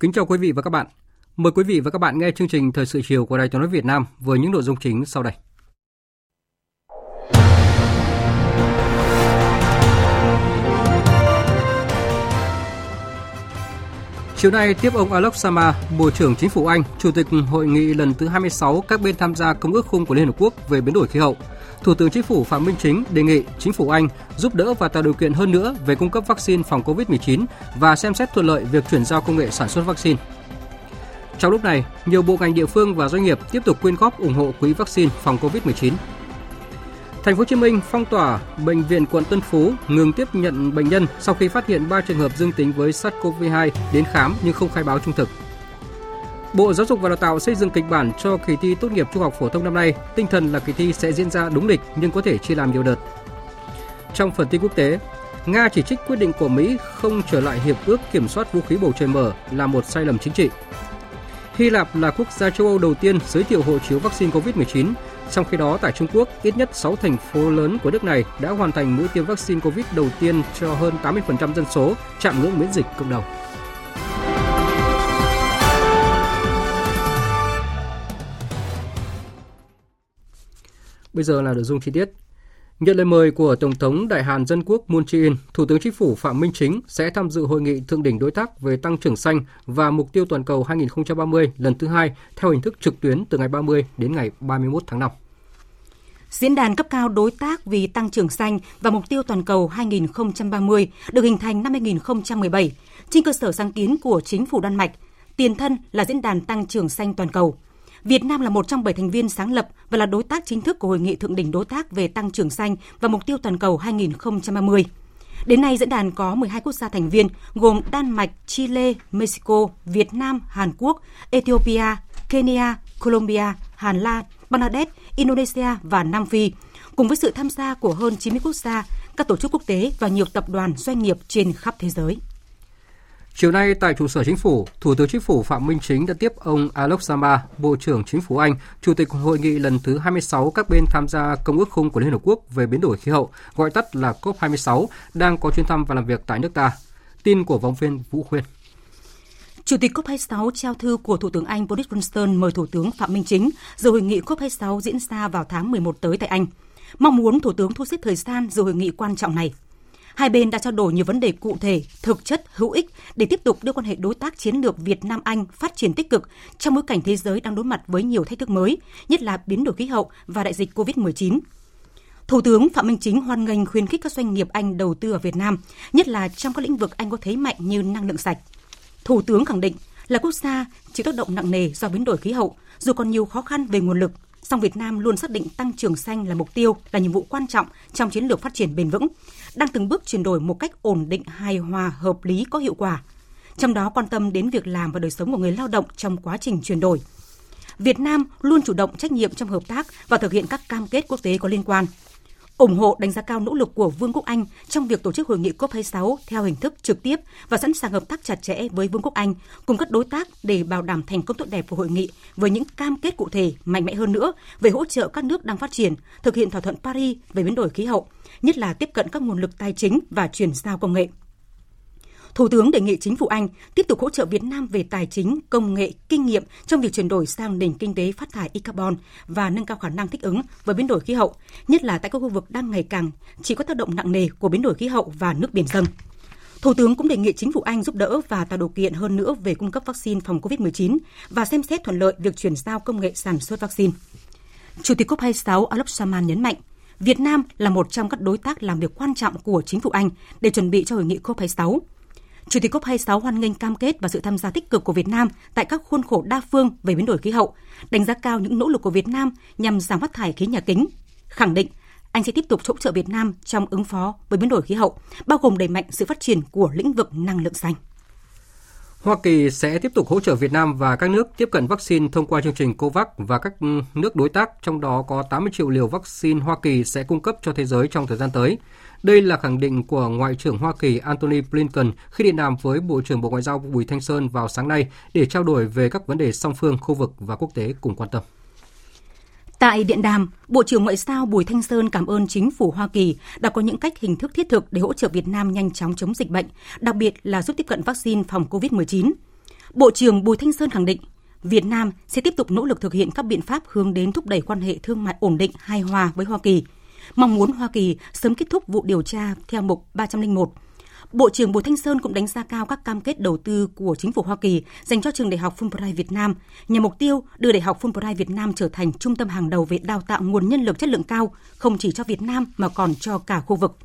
Kính chào quý vị và các bạn. Mời quý vị và các bạn nghe chương trình Thời sự chiều của Đài Tiếng nói Việt Nam với những nội dung chính sau đây. Chiều nay tiếp ông Alok Sama, Bộ trưởng Chính phủ Anh, Chủ tịch hội nghị lần thứ 26 các bên tham gia Công ước Khung của Liên Hợp Quốc về biến đổi khí hậu. Thủ tướng Chính phủ Phạm Minh Chính đề nghị Chính phủ Anh giúp đỡ và tạo điều kiện hơn nữa về cung cấp vaccine phòng COVID-19 và xem xét thuận lợi việc chuyển giao công nghệ sản xuất vaccine. Trong lúc này, nhiều bộ ngành địa phương và doanh nghiệp tiếp tục quyên góp ủng hộ quỹ vaccine phòng COVID-19. Thành phố Hồ Chí Minh phong tỏa bệnh viện quận Tân Phú ngừng tiếp nhận bệnh nhân sau khi phát hiện 3 trường hợp dương tính với SARS-CoV-2 đến khám nhưng không khai báo trung thực. Bộ Giáo dục và Đào tạo xây dựng kịch bản cho kỳ thi tốt nghiệp trung học phổ thông năm nay, tinh thần là kỳ thi sẽ diễn ra đúng lịch nhưng có thể chia làm nhiều đợt. Trong phần tin quốc tế, Nga chỉ trích quyết định của Mỹ không trở lại hiệp ước kiểm soát vũ khí bầu trời mở là một sai lầm chính trị. Hy Lạp là quốc gia châu Âu đầu tiên giới thiệu hộ chiếu vaccine COVID-19, trong khi đó tại Trung Quốc, ít nhất 6 thành phố lớn của nước này đã hoàn thành mũi tiêm vaccine COVID đầu tiên cho hơn 80% dân số, chạm ngưỡng miễn dịch cộng đồng. Bây giờ là nội dung chi tiết. Nhận lời mời của Tổng thống Đại Hàn Dân Quốc Moon Jae-in, Thủ tướng Chính phủ Phạm Minh Chính sẽ tham dự hội nghị thượng đỉnh đối tác về tăng trưởng xanh và mục tiêu toàn cầu 2030 lần thứ hai theo hình thức trực tuyến từ ngày 30 đến ngày 31 tháng 5. Diễn đàn cấp cao đối tác vì tăng trưởng xanh và mục tiêu toàn cầu 2030 được hình thành năm 2017 trên cơ sở sáng kiến của chính phủ Đan Mạch. Tiền thân là diễn đàn tăng trưởng xanh toàn cầu. Việt Nam là một trong bảy thành viên sáng lập và là đối tác chính thức của Hội nghị Thượng đỉnh Đối tác về Tăng trưởng Xanh và Mục tiêu Toàn cầu 2030. Đến nay, diễn đàn có 12 quốc gia thành viên gồm Đan Mạch, Chile, Mexico, Việt Nam, Hàn Quốc, Ethiopia, Kenya, Colombia, Hà Lan, Bangladesh, Indonesia và Nam Phi, cùng với sự tham gia của hơn 90 quốc gia, các tổ chức quốc tế và nhiều tập đoàn doanh nghiệp trên khắp thế giới. Chiều nay tại trụ sở chính phủ, Thủ tướng Chính phủ Phạm Minh Chính đã tiếp ông Alok Sharma, Bộ trưởng Chính phủ Anh, Chủ tịch hội nghị lần thứ 26 các bên tham gia Công ước Khung của Liên Hợp Quốc về biến đổi khí hậu, gọi tắt là COP26, đang có chuyến thăm và làm việc tại nước ta. Tin của phóng viên Vũ Khuyên. Chủ tịch COP26 trao thư của Thủ tướng Anh Boris Johnson mời Thủ tướng Phạm Minh Chính dự hội nghị COP26 diễn ra vào tháng 11 tới tại Anh. Mong muốn Thủ tướng thu xếp thời gian dự hội nghị quan trọng này. Hai bên đã trao đổi nhiều vấn đề cụ thể, thực chất, hữu ích để tiếp tục đưa quan hệ đối tác chiến lược Việt Nam Anh phát triển tích cực trong bối cảnh thế giới đang đối mặt với nhiều thách thức mới, nhất là biến đổi khí hậu và đại dịch COVID-19. Thủ tướng Phạm Minh Chính hoan nghênh khuyến khích các doanh nghiệp Anh đầu tư ở Việt Nam, nhất là trong các lĩnh vực Anh có thế mạnh như năng lượng sạch. Thủ tướng khẳng định là quốc gia chịu tác động nặng nề do biến đổi khí hậu, dù còn nhiều khó khăn về nguồn lực, song Việt Nam luôn xác định tăng trưởng xanh là mục tiêu, là nhiệm vụ quan trọng trong chiến lược phát triển bền vững, đang từng bước chuyển đổi một cách ổn định, hài hòa, hợp lý, có hiệu quả. Trong đó quan tâm đến việc làm và đời sống của người lao động trong quá trình chuyển đổi. Việt Nam luôn chủ động trách nhiệm trong hợp tác và thực hiện các cam kết quốc tế có liên quan, ủng hộ đánh giá cao nỗ lực của Vương quốc Anh trong việc tổ chức hội nghị COP26 theo hình thức trực tiếp và sẵn sàng hợp tác chặt chẽ với Vương quốc Anh cùng các đối tác để bảo đảm thành công tốt đẹp của hội nghị với những cam kết cụ thể mạnh mẽ hơn nữa về hỗ trợ các nước đang phát triển thực hiện thỏa thuận Paris về biến đổi khí hậu, nhất là tiếp cận các nguồn lực tài chính và chuyển giao công nghệ. Thủ tướng đề nghị chính phủ Anh tiếp tục hỗ trợ Việt Nam về tài chính, công nghệ, kinh nghiệm trong việc chuyển đổi sang nền kinh tế phát thải e-carbon và nâng cao khả năng thích ứng với biến đổi khí hậu, nhất là tại các khu vực đang ngày càng chỉ có tác động nặng nề của biến đổi khí hậu và nước biển dâng. Thủ tướng cũng đề nghị chính phủ Anh giúp đỡ và tạo điều kiện hơn nữa về cung cấp vaccine phòng COVID-19 và xem xét thuận lợi việc chuyển giao công nghệ sản xuất vaccine. Chủ tịch COP26 Alok Saman nhấn mạnh, Việt Nam là một trong các đối tác làm việc quan trọng của chính phủ Anh để chuẩn bị cho hội nghị COP26. Chủ tịch COP26 hoan nghênh cam kết và sự tham gia tích cực của Việt Nam tại các khuôn khổ đa phương về biến đổi khí hậu, đánh giá cao những nỗ lực của Việt Nam nhằm giảm phát thải khí nhà kính, khẳng định anh sẽ tiếp tục hỗ trợ Việt Nam trong ứng phó với biến đổi khí hậu, bao gồm đẩy mạnh sự phát triển của lĩnh vực năng lượng xanh. Hoa Kỳ sẽ tiếp tục hỗ trợ Việt Nam và các nước tiếp cận vaccine thông qua chương trình COVAX và các nước đối tác, trong đó có 80 triệu liều vaccine Hoa Kỳ sẽ cung cấp cho thế giới trong thời gian tới. Đây là khẳng định của Ngoại trưởng Hoa Kỳ Antony Blinken khi điện đàm với Bộ trưởng Bộ Ngoại giao Bùi Thanh Sơn vào sáng nay để trao đổi về các vấn đề song phương, khu vực và quốc tế cùng quan tâm. Tại điện đàm, Bộ trưởng Ngoại giao Bùi Thanh Sơn cảm ơn chính phủ Hoa Kỳ đã có những cách hình thức thiết thực để hỗ trợ Việt Nam nhanh chóng chống dịch bệnh, đặc biệt là giúp tiếp cận vaccine phòng COVID-19. Bộ trưởng Bùi Thanh Sơn khẳng định, Việt Nam sẽ tiếp tục nỗ lực thực hiện các biện pháp hướng đến thúc đẩy quan hệ thương mại ổn định hài hòa với Hoa Kỳ, mong muốn Hoa Kỳ sớm kết thúc vụ điều tra theo mục 301 Bộ trưởng Bùi Thanh Sơn cũng đánh giá cao các cam kết đầu tư của chính phủ Hoa Kỳ dành cho trường Đại học Fulbright Việt Nam nhằm mục tiêu đưa Đại học Fulbright Việt Nam trở thành trung tâm hàng đầu về đào tạo nguồn nhân lực chất lượng cao, không chỉ cho Việt Nam mà còn cho cả khu vực.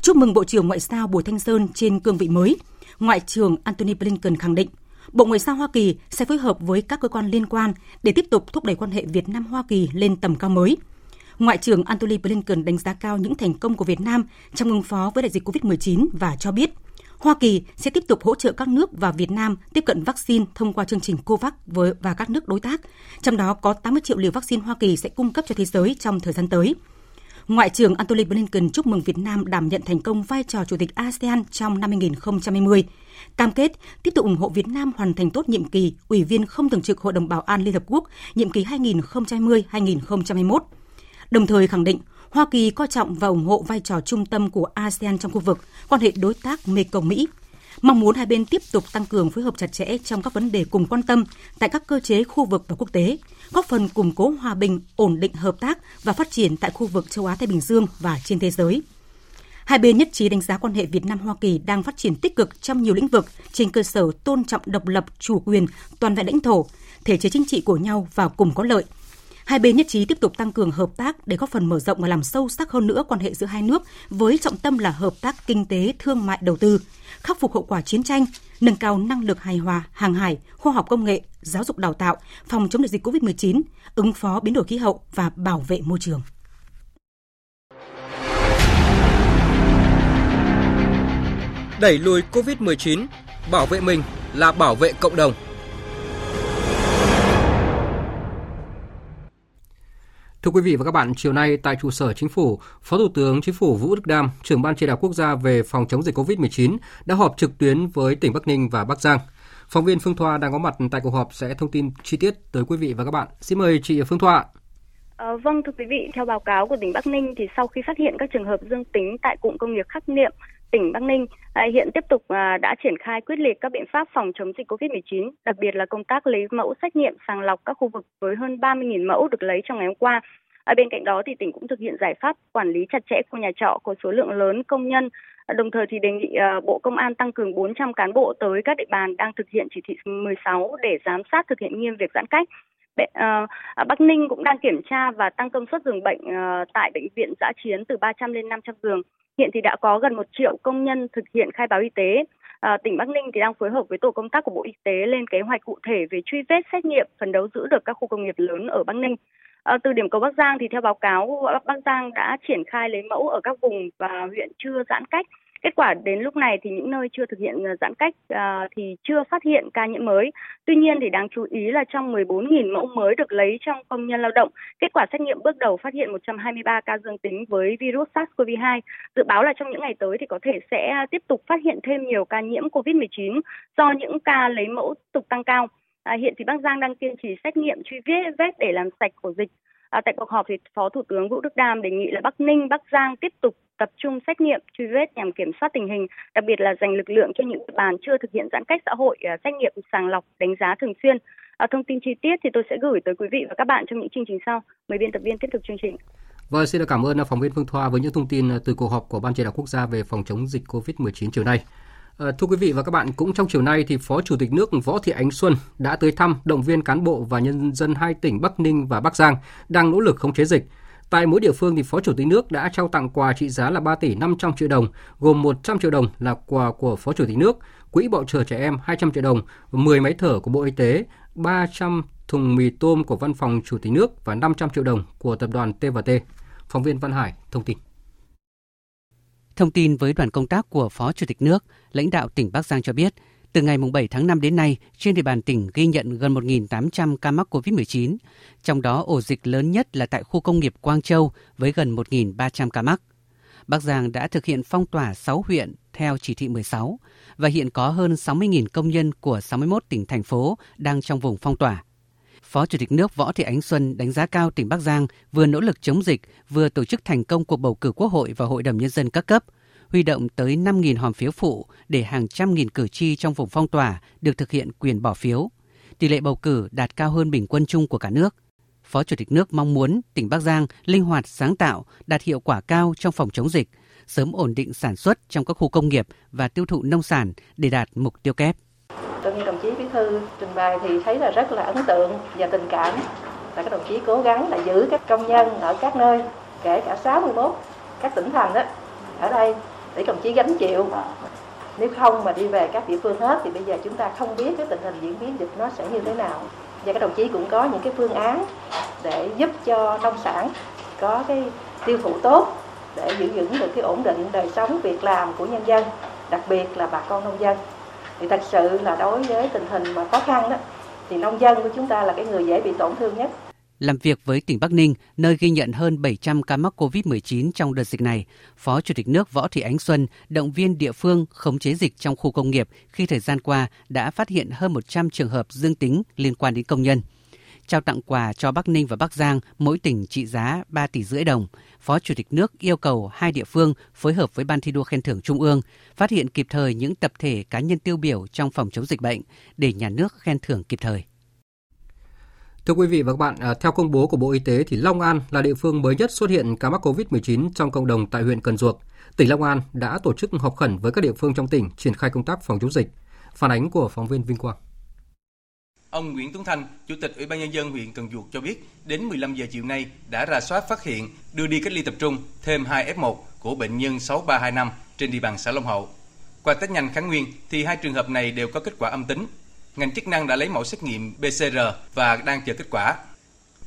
Chúc mừng Bộ trưởng Ngoại giao Bùi Thanh Sơn trên cương vị mới. Ngoại trưởng Antony Blinken khẳng định, Bộ Ngoại giao Hoa Kỳ sẽ phối hợp với các cơ quan liên quan để tiếp tục thúc đẩy quan hệ Việt Nam Hoa Kỳ lên tầm cao mới – Ngoại trưởng Antony Blinken đánh giá cao những thành công của Việt Nam trong ứng phó với đại dịch COVID-19 và cho biết Hoa Kỳ sẽ tiếp tục hỗ trợ các nước và Việt Nam tiếp cận vaccine thông qua chương trình COVAX với và các nước đối tác, trong đó có 80 triệu liều vaccine Hoa Kỳ sẽ cung cấp cho thế giới trong thời gian tới. Ngoại trưởng Antony Blinken chúc mừng Việt Nam đảm nhận thành công vai trò chủ tịch ASEAN trong năm 2020, cam kết tiếp tục ủng hộ Việt Nam hoàn thành tốt nhiệm kỳ Ủy viên không thường trực Hội đồng Bảo an Liên Hợp Quốc nhiệm kỳ 2020-2021 đồng thời khẳng định Hoa Kỳ coi trọng và ủng hộ vai trò trung tâm của ASEAN trong khu vực, quan hệ đối tác Mekong Mỹ. Mong muốn hai bên tiếp tục tăng cường phối hợp chặt chẽ trong các vấn đề cùng quan tâm tại các cơ chế khu vực và quốc tế, góp phần củng cố hòa bình, ổn định hợp tác và phát triển tại khu vực châu Á Thái Bình Dương và trên thế giới. Hai bên nhất trí đánh giá quan hệ Việt Nam Hoa Kỳ đang phát triển tích cực trong nhiều lĩnh vực trên cơ sở tôn trọng độc lập, chủ quyền, toàn vẹn lãnh thổ, thể chế chính trị của nhau và cùng có lợi, Hai bên nhất trí tiếp tục tăng cường hợp tác để góp phần mở rộng và làm sâu sắc hơn nữa quan hệ giữa hai nước với trọng tâm là hợp tác kinh tế, thương mại, đầu tư, khắc phục hậu quả chiến tranh, nâng cao năng lực hài hòa, hàng hải, khoa học công nghệ, giáo dục đào tạo, phòng chống được dịch COVID-19, ứng phó biến đổi khí hậu và bảo vệ môi trường. Đẩy lùi COVID-19, bảo vệ mình là bảo vệ cộng đồng. Thưa quý vị và các bạn, chiều nay tại trụ sở Chính phủ, Phó Thủ tướng Chính phủ Vũ Đức Đam, trưởng ban chỉ đạo quốc gia về phòng chống dịch COVID-19 đã họp trực tuyến với tỉnh Bắc Ninh và Bắc Giang. Phóng viên Phương Thoa đang có mặt tại cuộc họp sẽ thông tin chi tiết tới quý vị và các bạn. Xin mời chị Phương Thoa. À, vâng thưa quý vị, theo báo cáo của tỉnh Bắc Ninh thì sau khi phát hiện các trường hợp dương tính tại cụm công nghiệp Khắc Niệm, tỉnh Bắc Ninh à, hiện tiếp tục à, đã triển khai quyết liệt các biện pháp phòng chống dịch COVID-19, đặc biệt là công tác lấy mẫu xét nghiệm sàng lọc các khu vực với hơn 30.000 mẫu được lấy trong ngày hôm qua. Ở bên cạnh đó thì tỉnh cũng thực hiện giải pháp quản lý chặt chẽ khu nhà trọ có số lượng lớn công nhân à, Đồng thời thì đề nghị Bộ Công an tăng cường 400 cán bộ tới các địa bàn đang thực hiện chỉ thị 16 để giám sát thực hiện nghiêm việc giãn cách. Bắc Ninh cũng đang kiểm tra và tăng công suất giường bệnh tại bệnh viện giã chiến từ 300 lên 500 giường. Hiện thì đã có gần 1 triệu công nhân thực hiện khai báo y tế. À, tỉnh Bắc Ninh thì đang phối hợp với tổ công tác của Bộ Y tế lên kế hoạch cụ thể về truy vết xét nghiệm, phấn đấu giữ được các khu công nghiệp lớn ở Bắc Ninh. À, từ điểm cầu Bắc Giang thì theo báo cáo Bắc Giang đã triển khai lấy mẫu ở các vùng và huyện chưa giãn cách Kết quả đến lúc này thì những nơi chưa thực hiện ờ, giãn cách à, thì chưa phát hiện ca nhiễm mới. Tuy nhiên thì đáng chú ý là trong 14.000 mẫu mới được lấy trong công nhân lao động, kết quả xét nghiệm bước đầu phát hiện 123 ca dương tính với virus SARS-CoV-2. Dự báo là trong những ngày tới thì có thể sẽ tiếp tục phát hiện thêm nhiều ca nhiễm COVID-19 do những ca lấy mẫu tục tăng cao. À, hiện thì Bắc Giang đang kiên trì xét nghiệm truy vết vết để làm sạch ổ dịch. À, tại cuộc họp thì Phó Thủ tướng Vũ Đức Đam đề nghị là Bắc Ninh, Bắc Giang tiếp tục tập trung xét nghiệm truy vết nhằm kiểm soát tình hình, đặc biệt là dành lực lượng cho những địa bàn chưa thực hiện giãn cách xã hội à, xét nghiệm sàng lọc đánh giá thường xuyên. À, thông tin chi tiết thì tôi sẽ gửi tới quý vị và các bạn trong những chương trình sau. Mời biên tập viên tiếp tục chương trình. Vâng, xin cảm ơn phóng viên Phương Thoa với những thông tin à, từ cuộc họp của Ban chỉ đạo quốc gia về phòng chống dịch COVID-19 chiều nay. Ờ, thưa quý vị và các bạn, cũng trong chiều nay thì Phó Chủ tịch nước Võ Thị Ánh Xuân đã tới thăm động viên cán bộ và nhân dân hai tỉnh Bắc Ninh và Bắc Giang đang nỗ lực khống chế dịch Tại mỗi địa phương thì Phó Chủ tịch nước đã trao tặng quà trị giá là 3 tỷ 500 triệu đồng, gồm 100 triệu đồng là quà của Phó Chủ tịch nước, Quỹ bảo trợ trẻ em 200 triệu đồng, 10 máy thở của Bộ Y tế, 300 thùng mì tôm của Văn phòng Chủ tịch nước và 500 triệu đồng của tập đoàn T&T. Phóng viên Văn Hải thông tin. Thông tin với đoàn công tác của Phó Chủ tịch nước, lãnh đạo tỉnh Bắc Giang cho biết, từ ngày 7 tháng 5 đến nay, trên địa bàn tỉnh ghi nhận gần 1.800 ca mắc COVID-19, trong đó ổ dịch lớn nhất là tại khu công nghiệp Quang Châu với gần 1.300 ca mắc. Bắc Giang đã thực hiện phong tỏa 6 huyện theo chỉ thị 16 và hiện có hơn 60.000 công nhân của 61 tỉnh thành phố đang trong vùng phong tỏa. Phó Chủ tịch nước Võ Thị Ánh Xuân đánh giá cao tỉnh Bắc Giang vừa nỗ lực chống dịch, vừa tổ chức thành công cuộc bầu cử Quốc hội và Hội đồng Nhân dân các cấp, huy động tới 5.000 hòm phiếu phụ để hàng trăm nghìn cử tri trong vùng phong tỏa được thực hiện quyền bỏ phiếu. Tỷ lệ bầu cử đạt cao hơn bình quân chung của cả nước. Phó Chủ tịch nước mong muốn tỉnh Bắc Giang linh hoạt sáng tạo, đạt hiệu quả cao trong phòng chống dịch, sớm ổn định sản xuất trong các khu công nghiệp và tiêu thụ nông sản để đạt mục tiêu kép. Tôi nghe đồng chí bí thư trình bày thì thấy là rất là ấn tượng và tình cảm. Là các đồng chí cố gắng là giữ các công nhân ở các nơi, kể cả 61 các tỉnh thành đó ở đây để đồng chí gánh chịu. Nếu không mà đi về các địa phương hết thì bây giờ chúng ta không biết cái tình hình diễn biến dịch nó sẽ như thế nào. Và các đồng chí cũng có những cái phương án để giúp cho nông sản có cái tiêu thụ tốt, để giữ vững được cái ổn định đời sống, việc làm của nhân dân, đặc biệt là bà con nông dân thì thật sự là đối với tình hình mà khó khăn đó thì nông dân của chúng ta là cái người dễ bị tổn thương nhất làm việc với tỉnh Bắc Ninh, nơi ghi nhận hơn 700 ca mắc COVID-19 trong đợt dịch này, Phó Chủ tịch nước Võ Thị Ánh Xuân động viên địa phương khống chế dịch trong khu công nghiệp khi thời gian qua đã phát hiện hơn 100 trường hợp dương tính liên quan đến công nhân. Trao tặng quà cho Bắc Ninh và Bắc Giang, mỗi tỉnh trị giá 3 tỷ rưỡi đồng. Phó Chủ tịch nước yêu cầu hai địa phương phối hợp với Ban thi đua khen thưởng Trung ương, phát hiện kịp thời những tập thể cá nhân tiêu biểu trong phòng chống dịch bệnh để nhà nước khen thưởng kịp thời. Thưa quý vị và các bạn, à, theo công bố của Bộ Y tế thì Long An là địa phương mới nhất xuất hiện ca mắc COVID-19 trong cộng đồng tại huyện Cần Duộc. Tỉnh Long An đã tổ chức họp khẩn với các địa phương trong tỉnh triển khai công tác phòng chống dịch. Phản ánh của phóng viên Vinh Quang. Ông Nguyễn Tuấn Thanh, Chủ tịch Ủy ban nhân dân huyện Cần Duộc cho biết, đến 15 giờ chiều nay đã rà soát phát hiện đưa đi cách ly tập trung thêm 2 F1 của bệnh nhân 6325 trên địa bàn xã Long Hậu. Qua test nhanh kháng nguyên thì hai trường hợp này đều có kết quả âm tính ngành chức năng đã lấy mẫu xét nghiệm PCR và đang chờ kết quả.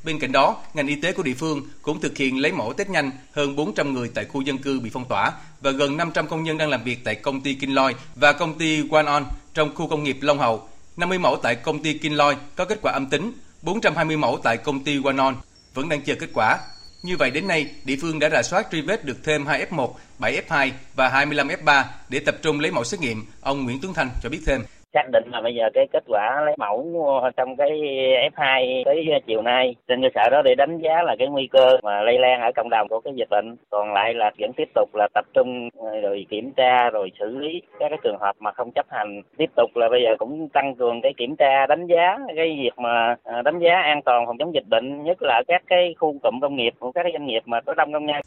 Bên cạnh đó, ngành y tế của địa phương cũng thực hiện lấy mẫu test nhanh hơn 400 người tại khu dân cư bị phong tỏa và gần 500 công nhân đang làm việc tại công ty Kinloy và công ty One On trong khu công nghiệp Long Hậu. 50 mẫu tại công ty Kinloy có kết quả âm tính, 420 mẫu tại công ty Wanon vẫn đang chờ kết quả. Như vậy đến nay, địa phương đã rà soát truy vết được thêm 2 F1, 7 F2 và 25 F3 để tập trung lấy mẫu xét nghiệm, ông Nguyễn Tuấn Thanh cho biết thêm xác định là bây giờ cái kết quả lấy mẫu trong cái F2 tới chiều nay. Trên cơ sở đó để đánh giá là cái nguy cơ mà lây lan ở cộng đồng của cái dịch bệnh. Còn lại là vẫn tiếp tục là tập trung rồi kiểm tra rồi xử lý các cái trường hợp mà không chấp hành. Tiếp tục là bây giờ cũng tăng cường cái kiểm tra đánh giá cái việc mà à, đánh giá an toàn phòng chống dịch bệnh nhất là các cái khu cụm công nghiệp của các cái doanh nghiệp mà có đông công nhân.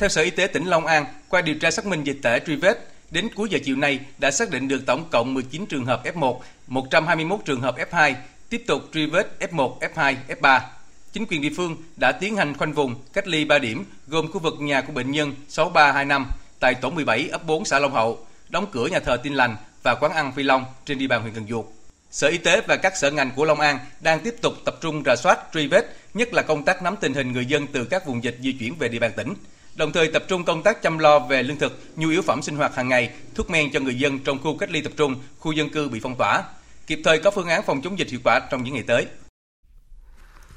Theo Sở Y tế tỉnh Long An, qua điều tra xác minh dịch tễ truy vết, Đến cuối giờ chiều nay đã xác định được tổng cộng 19 trường hợp F1, 121 trường hợp F2, tiếp tục truy vết F1, F2, F3. Chính quyền địa phương đã tiến hành khoanh vùng cách ly 3 điểm gồm khu vực nhà của bệnh nhân 6325 tại tổ 17 ấp 4 xã Long Hậu, đóng cửa nhà thờ Tin Lành và quán ăn Phi Long trên địa bàn huyện Cần Duộc. Sở Y tế và các sở ngành của Long An đang tiếp tục tập trung rà soát, truy vết, nhất là công tác nắm tình hình người dân từ các vùng dịch di chuyển về địa bàn tỉnh đồng thời tập trung công tác chăm lo về lương thực, nhu yếu phẩm sinh hoạt hàng ngày, thuốc men cho người dân trong khu cách ly tập trung, khu dân cư bị phong tỏa, kịp thời có phương án phòng chống dịch hiệu quả trong những ngày tới.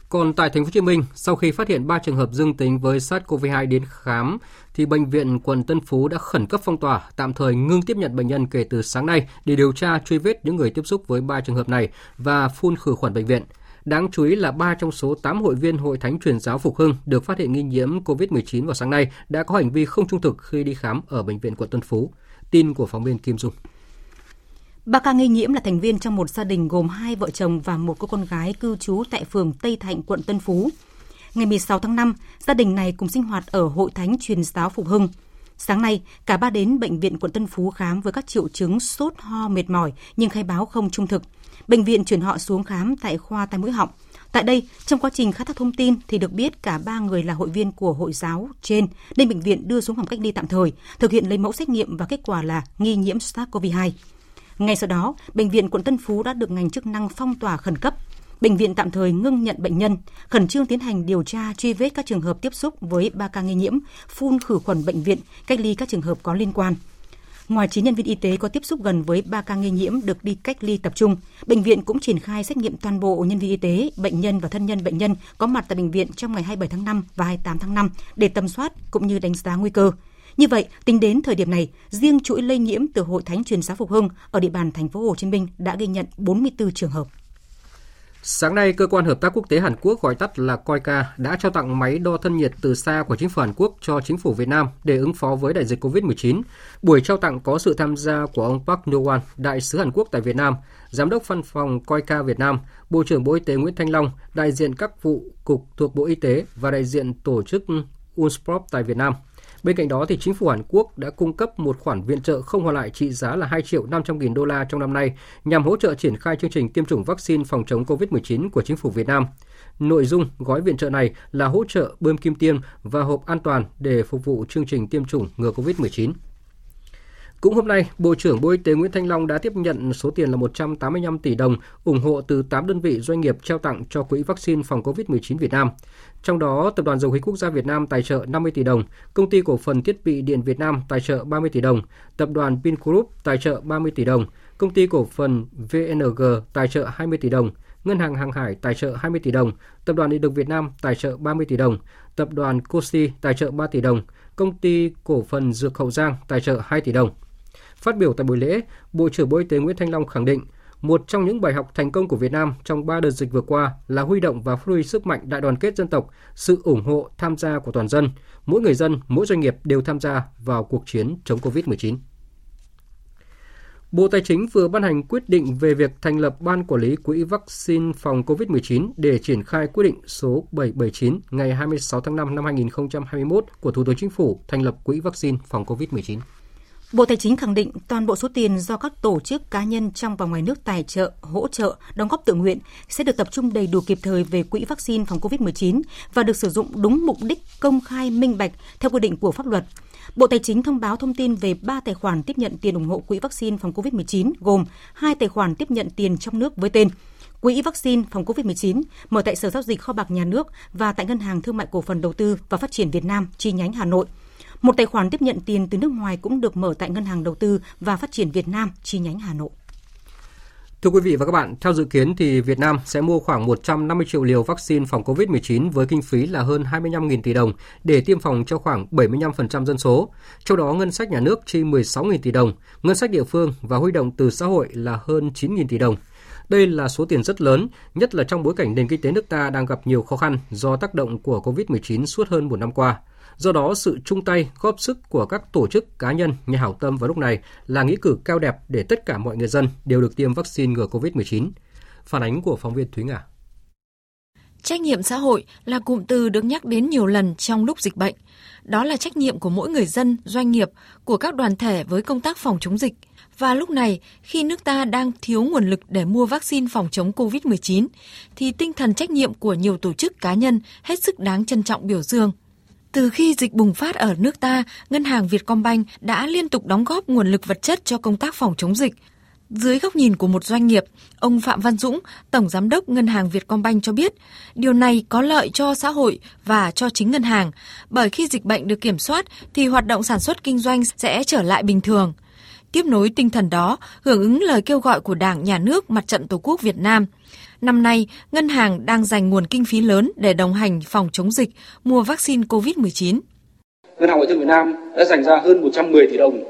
Còn tại thành phố Hồ Chí Minh, sau khi phát hiện 3 trường hợp dương tính với SARS-CoV-2 đến khám thì bệnh viện quận Tân Phú đã khẩn cấp phong tỏa, tạm thời ngưng tiếp nhận bệnh nhân kể từ sáng nay để điều tra truy vết những người tiếp xúc với 3 trường hợp này và phun khử khuẩn bệnh viện. Đáng chú ý là 3 trong số 8 hội viên Hội Thánh Truyền giáo Phục Hưng được phát hiện nghi nhiễm COVID-19 vào sáng nay đã có hành vi không trung thực khi đi khám ở bệnh viện quận Tân Phú. Tin của phóng viên Kim Dung. Ba ca nghi nhiễm là thành viên trong một gia đình gồm hai vợ chồng và một cô con gái cư trú tại phường Tây Thạnh, quận Tân Phú. Ngày 16 tháng 5, gia đình này cùng sinh hoạt ở Hội Thánh Truyền giáo Phục Hưng. Sáng nay, cả ba đến bệnh viện quận Tân Phú khám với các triệu chứng sốt, ho, mệt mỏi nhưng khai báo không trung thực. Bệnh viện chuyển họ xuống khám tại khoa tai mũi họng. Tại đây, trong quá trình khai thác thông tin thì được biết cả ba người là hội viên của hội giáo trên nên bệnh viện đưa xuống phòng cách ly tạm thời, thực hiện lấy mẫu xét nghiệm và kết quả là nghi nhiễm SARS-CoV-2. Ngay sau đó, bệnh viện quận Tân Phú đã được ngành chức năng phong tỏa khẩn cấp. Bệnh viện tạm thời ngưng nhận bệnh nhân, khẩn trương tiến hành điều tra truy vết các trường hợp tiếp xúc với 3 ca nghi nhiễm, phun khử khuẩn bệnh viện, cách ly các trường hợp có liên quan. Ngoài 9 nhân viên y tế có tiếp xúc gần với 3 ca nghi nhiễm được đi cách ly tập trung, bệnh viện cũng triển khai xét nghiệm toàn bộ nhân viên y tế, bệnh nhân và thân nhân bệnh nhân có mặt tại bệnh viện trong ngày 27 tháng 5 và 28 tháng 5 để tầm soát cũng như đánh giá nguy cơ. Như vậy, tính đến thời điểm này, riêng chuỗi lây nhiễm từ Hội Thánh Truyền giáo Phục Hưng ở địa bàn thành phố Hồ Chí Minh đã ghi nhận 44 trường hợp. Sáng nay, cơ quan hợp tác quốc tế Hàn Quốc gọi tắt là COICA đã trao tặng máy đo thân nhiệt từ xa của chính phủ Hàn Quốc cho chính phủ Việt Nam để ứng phó với đại dịch COVID-19. Buổi trao tặng có sự tham gia của ông Park No-won, đại sứ Hàn Quốc tại Việt Nam, giám đốc văn phòng COICA Việt Nam, Bộ trưởng Bộ Y tế Nguyễn Thanh Long, đại diện các vụ cục thuộc Bộ Y tế và đại diện tổ chức UNSPROP tại Việt Nam. Bên cạnh đó thì chính phủ Hàn Quốc đã cung cấp một khoản viện trợ không hoàn lại trị giá là 2 triệu 500 nghìn đô la trong năm nay, nhằm hỗ trợ triển khai chương trình tiêm chủng vaccine phòng chống COVID-19 của chính phủ Việt Nam. Nội dung gói viện trợ này là hỗ trợ bơm kim tiêm và hộp an toàn để phục vụ chương trình tiêm chủng ngừa COVID-19. Cũng hôm nay, Bộ trưởng Bộ Y tế Nguyễn Thanh Long đã tiếp nhận số tiền là 185 tỷ đồng ủng hộ từ 8 đơn vị doanh nghiệp trao tặng cho Quỹ vaccine phòng COVID-19 Việt Nam. Trong đó, Tập đoàn Dầu khí Quốc gia Việt Nam tài trợ 50 tỷ đồng, Công ty Cổ phần Thiết bị Điện Việt Nam tài trợ 30 tỷ đồng, Tập đoàn Vingroup tài trợ 30 tỷ đồng, Công ty Cổ phần VNG tài trợ 20 tỷ đồng, Ngân hàng Hàng hải tài trợ 20 tỷ đồng, Tập đoàn Điện lực Việt Nam tài trợ 30 tỷ đồng, Tập đoàn Cosi tài trợ 3 tỷ đồng, Công ty Cổ phần Dược Hậu Giang tài trợ 2 tỷ đồng. Phát biểu tại buổi lễ, Bộ trưởng Bộ Y tế Nguyễn Thanh Long khẳng định, một trong những bài học thành công của Việt Nam trong ba đợt dịch vừa qua là huy động và phát huy sức mạnh đại đoàn kết dân tộc, sự ủng hộ tham gia của toàn dân. Mỗi người dân, mỗi doanh nghiệp đều tham gia vào cuộc chiến chống COVID-19. Bộ Tài chính vừa ban hành quyết định về việc thành lập Ban Quản lý Quỹ vaccine phòng COVID-19 để triển khai quyết định số 779 ngày 26 tháng 5 năm 2021 của Thủ tướng Chính phủ thành lập Quỹ vaccine phòng COVID-19. Bộ Tài chính khẳng định toàn bộ số tiền do các tổ chức cá nhân trong và ngoài nước tài trợ, hỗ trợ, đóng góp tự nguyện sẽ được tập trung đầy đủ kịp thời về quỹ vaccine phòng COVID-19 và được sử dụng đúng mục đích công khai minh bạch theo quy định của pháp luật. Bộ Tài chính thông báo thông tin về 3 tài khoản tiếp nhận tiền ủng hộ quỹ vaccine phòng COVID-19 gồm hai tài khoản tiếp nhận tiền trong nước với tên Quỹ vaccine phòng COVID-19 mở tại Sở giao dịch kho bạc nhà nước và tại Ngân hàng Thương mại Cổ phần Đầu tư và Phát triển Việt Nam chi nhánh Hà Nội – một tài khoản tiếp nhận tiền từ nước ngoài cũng được mở tại Ngân hàng Đầu tư và Phát triển Việt Nam chi nhánh Hà Nội. Thưa quý vị và các bạn, theo dự kiến thì Việt Nam sẽ mua khoảng 150 triệu liều vaccine phòng COVID-19 với kinh phí là hơn 25.000 tỷ đồng để tiêm phòng cho khoảng 75% dân số. Trong đó ngân sách nhà nước chi 16.000 tỷ đồng, ngân sách địa phương và huy động từ xã hội là hơn 9.000 tỷ đồng. Đây là số tiền rất lớn, nhất là trong bối cảnh nền kinh tế nước ta đang gặp nhiều khó khăn do tác động của COVID-19 suốt hơn một năm qua. Do đó, sự chung tay, góp sức của các tổ chức, cá nhân, nhà hảo tâm vào lúc này là nghĩa cử cao đẹp để tất cả mọi người dân đều được tiêm vaccine ngừa COVID-19. Phản ánh của phóng viên Thúy Ngà. Trách nhiệm xã hội là cụm từ được nhắc đến nhiều lần trong lúc dịch bệnh. Đó là trách nhiệm của mỗi người dân, doanh nghiệp, của các đoàn thể với công tác phòng chống dịch. Và lúc này, khi nước ta đang thiếu nguồn lực để mua vaccine phòng chống COVID-19, thì tinh thần trách nhiệm của nhiều tổ chức cá nhân hết sức đáng trân trọng biểu dương. Từ khi dịch bùng phát ở nước ta, Ngân hàng Vietcombank đã liên tục đóng góp nguồn lực vật chất cho công tác phòng chống dịch. Dưới góc nhìn của một doanh nghiệp, ông Phạm Văn Dũng, Tổng Giám đốc Ngân hàng Vietcombank cho biết, điều này có lợi cho xã hội và cho chính ngân hàng, bởi khi dịch bệnh được kiểm soát thì hoạt động sản xuất kinh doanh sẽ trở lại bình thường. Tiếp nối tinh thần đó, hưởng ứng lời kêu gọi của Đảng, Nhà nước, Mặt trận Tổ quốc Việt Nam – Năm nay, ngân hàng đang dành nguồn kinh phí lớn để đồng hành phòng chống dịch, mua vaccine COVID-19. Ngân hàng Ngoại thương Việt Nam đã dành ra hơn 110 tỷ đồng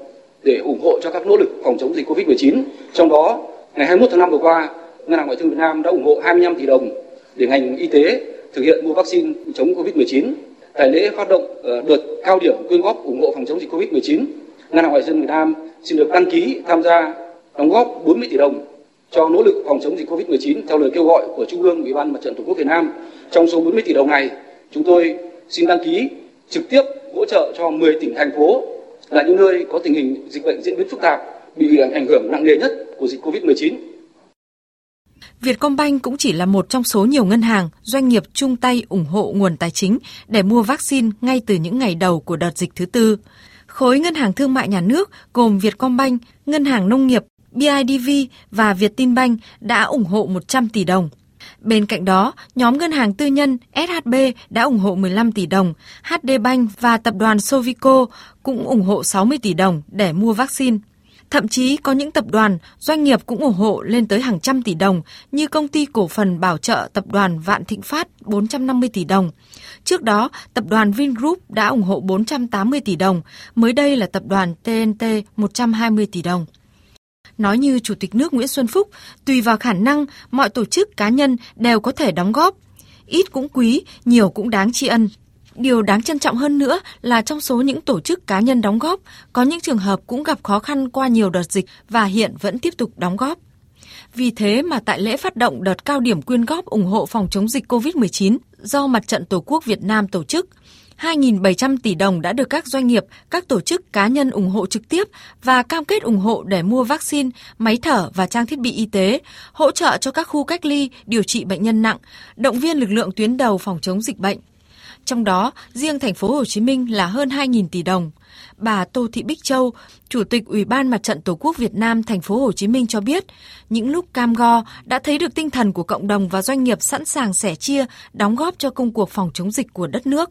để ủng hộ cho các nỗ lực phòng chống dịch COVID-19. Trong đó, ngày 21 tháng 5 vừa qua, Ngân hàng Ngoại thương Việt Nam đã ủng hộ 25 tỷ đồng để ngành y tế thực hiện mua vaccine chống COVID-19. Tại lễ phát động ờ, đợt cao điểm quyên góp ủng hộ phòng chống dịch COVID-19, Ngân hàng Ngoại thương Việt Nam xin được đăng ký tham gia đóng góp 40 tỷ đồng cho nỗ lực phòng chống dịch Covid-19 theo lời kêu gọi của Trung ương Ủy ban Mặt trận Tổ quốc Việt Nam. Trong số 40 tỷ đồng này, chúng tôi xin đăng ký trực tiếp hỗ trợ cho 10 tỉnh thành phố là những nơi có tình hình dịch bệnh diễn biến phức tạp, bị ảnh hưởng nặng nề nhất của dịch Covid-19. Vietcombank cũng chỉ là một trong số nhiều ngân hàng, doanh nghiệp chung tay ủng hộ nguồn tài chính để mua vaccine ngay từ những ngày đầu của đợt dịch thứ tư. Khối ngân hàng thương mại nhà nước gồm Vietcombank, Ngân hàng Nông nghiệp, BIDV và Vietinbank đã ủng hộ 100 tỷ đồng. Bên cạnh đó, nhóm ngân hàng tư nhân SHB đã ủng hộ 15 tỷ đồng, HD Bank và tập đoàn Sovico cũng ủng hộ 60 tỷ đồng để mua vaccine. Thậm chí có những tập đoàn, doanh nghiệp cũng ủng hộ lên tới hàng trăm tỷ đồng như công ty cổ phần bảo trợ tập đoàn Vạn Thịnh Phát 450 tỷ đồng. Trước đó, tập đoàn Vingroup đã ủng hộ 480 tỷ đồng, mới đây là tập đoàn TNT 120 tỷ đồng. Nói như Chủ tịch nước Nguyễn Xuân Phúc, tùy vào khả năng, mọi tổ chức cá nhân đều có thể đóng góp. Ít cũng quý, nhiều cũng đáng tri ân. Điều đáng trân trọng hơn nữa là trong số những tổ chức cá nhân đóng góp, có những trường hợp cũng gặp khó khăn qua nhiều đợt dịch và hiện vẫn tiếp tục đóng góp. Vì thế mà tại lễ phát động đợt cao điểm quyên góp ủng hộ phòng chống dịch COVID-19 do Mặt trận Tổ quốc Việt Nam tổ chức, 2.700 tỷ đồng đã được các doanh nghiệp, các tổ chức cá nhân ủng hộ trực tiếp và cam kết ủng hộ để mua vaccine, máy thở và trang thiết bị y tế, hỗ trợ cho các khu cách ly, điều trị bệnh nhân nặng, động viên lực lượng tuyến đầu phòng chống dịch bệnh. Trong đó, riêng thành phố Hồ Chí Minh là hơn 2.000 tỷ đồng. Bà Tô Thị Bích Châu, Chủ tịch Ủy ban Mặt trận Tổ quốc Việt Nam thành phố Hồ Chí Minh cho biết, những lúc cam go đã thấy được tinh thần của cộng đồng và doanh nghiệp sẵn sàng sẻ chia, đóng góp cho công cuộc phòng chống dịch của đất nước.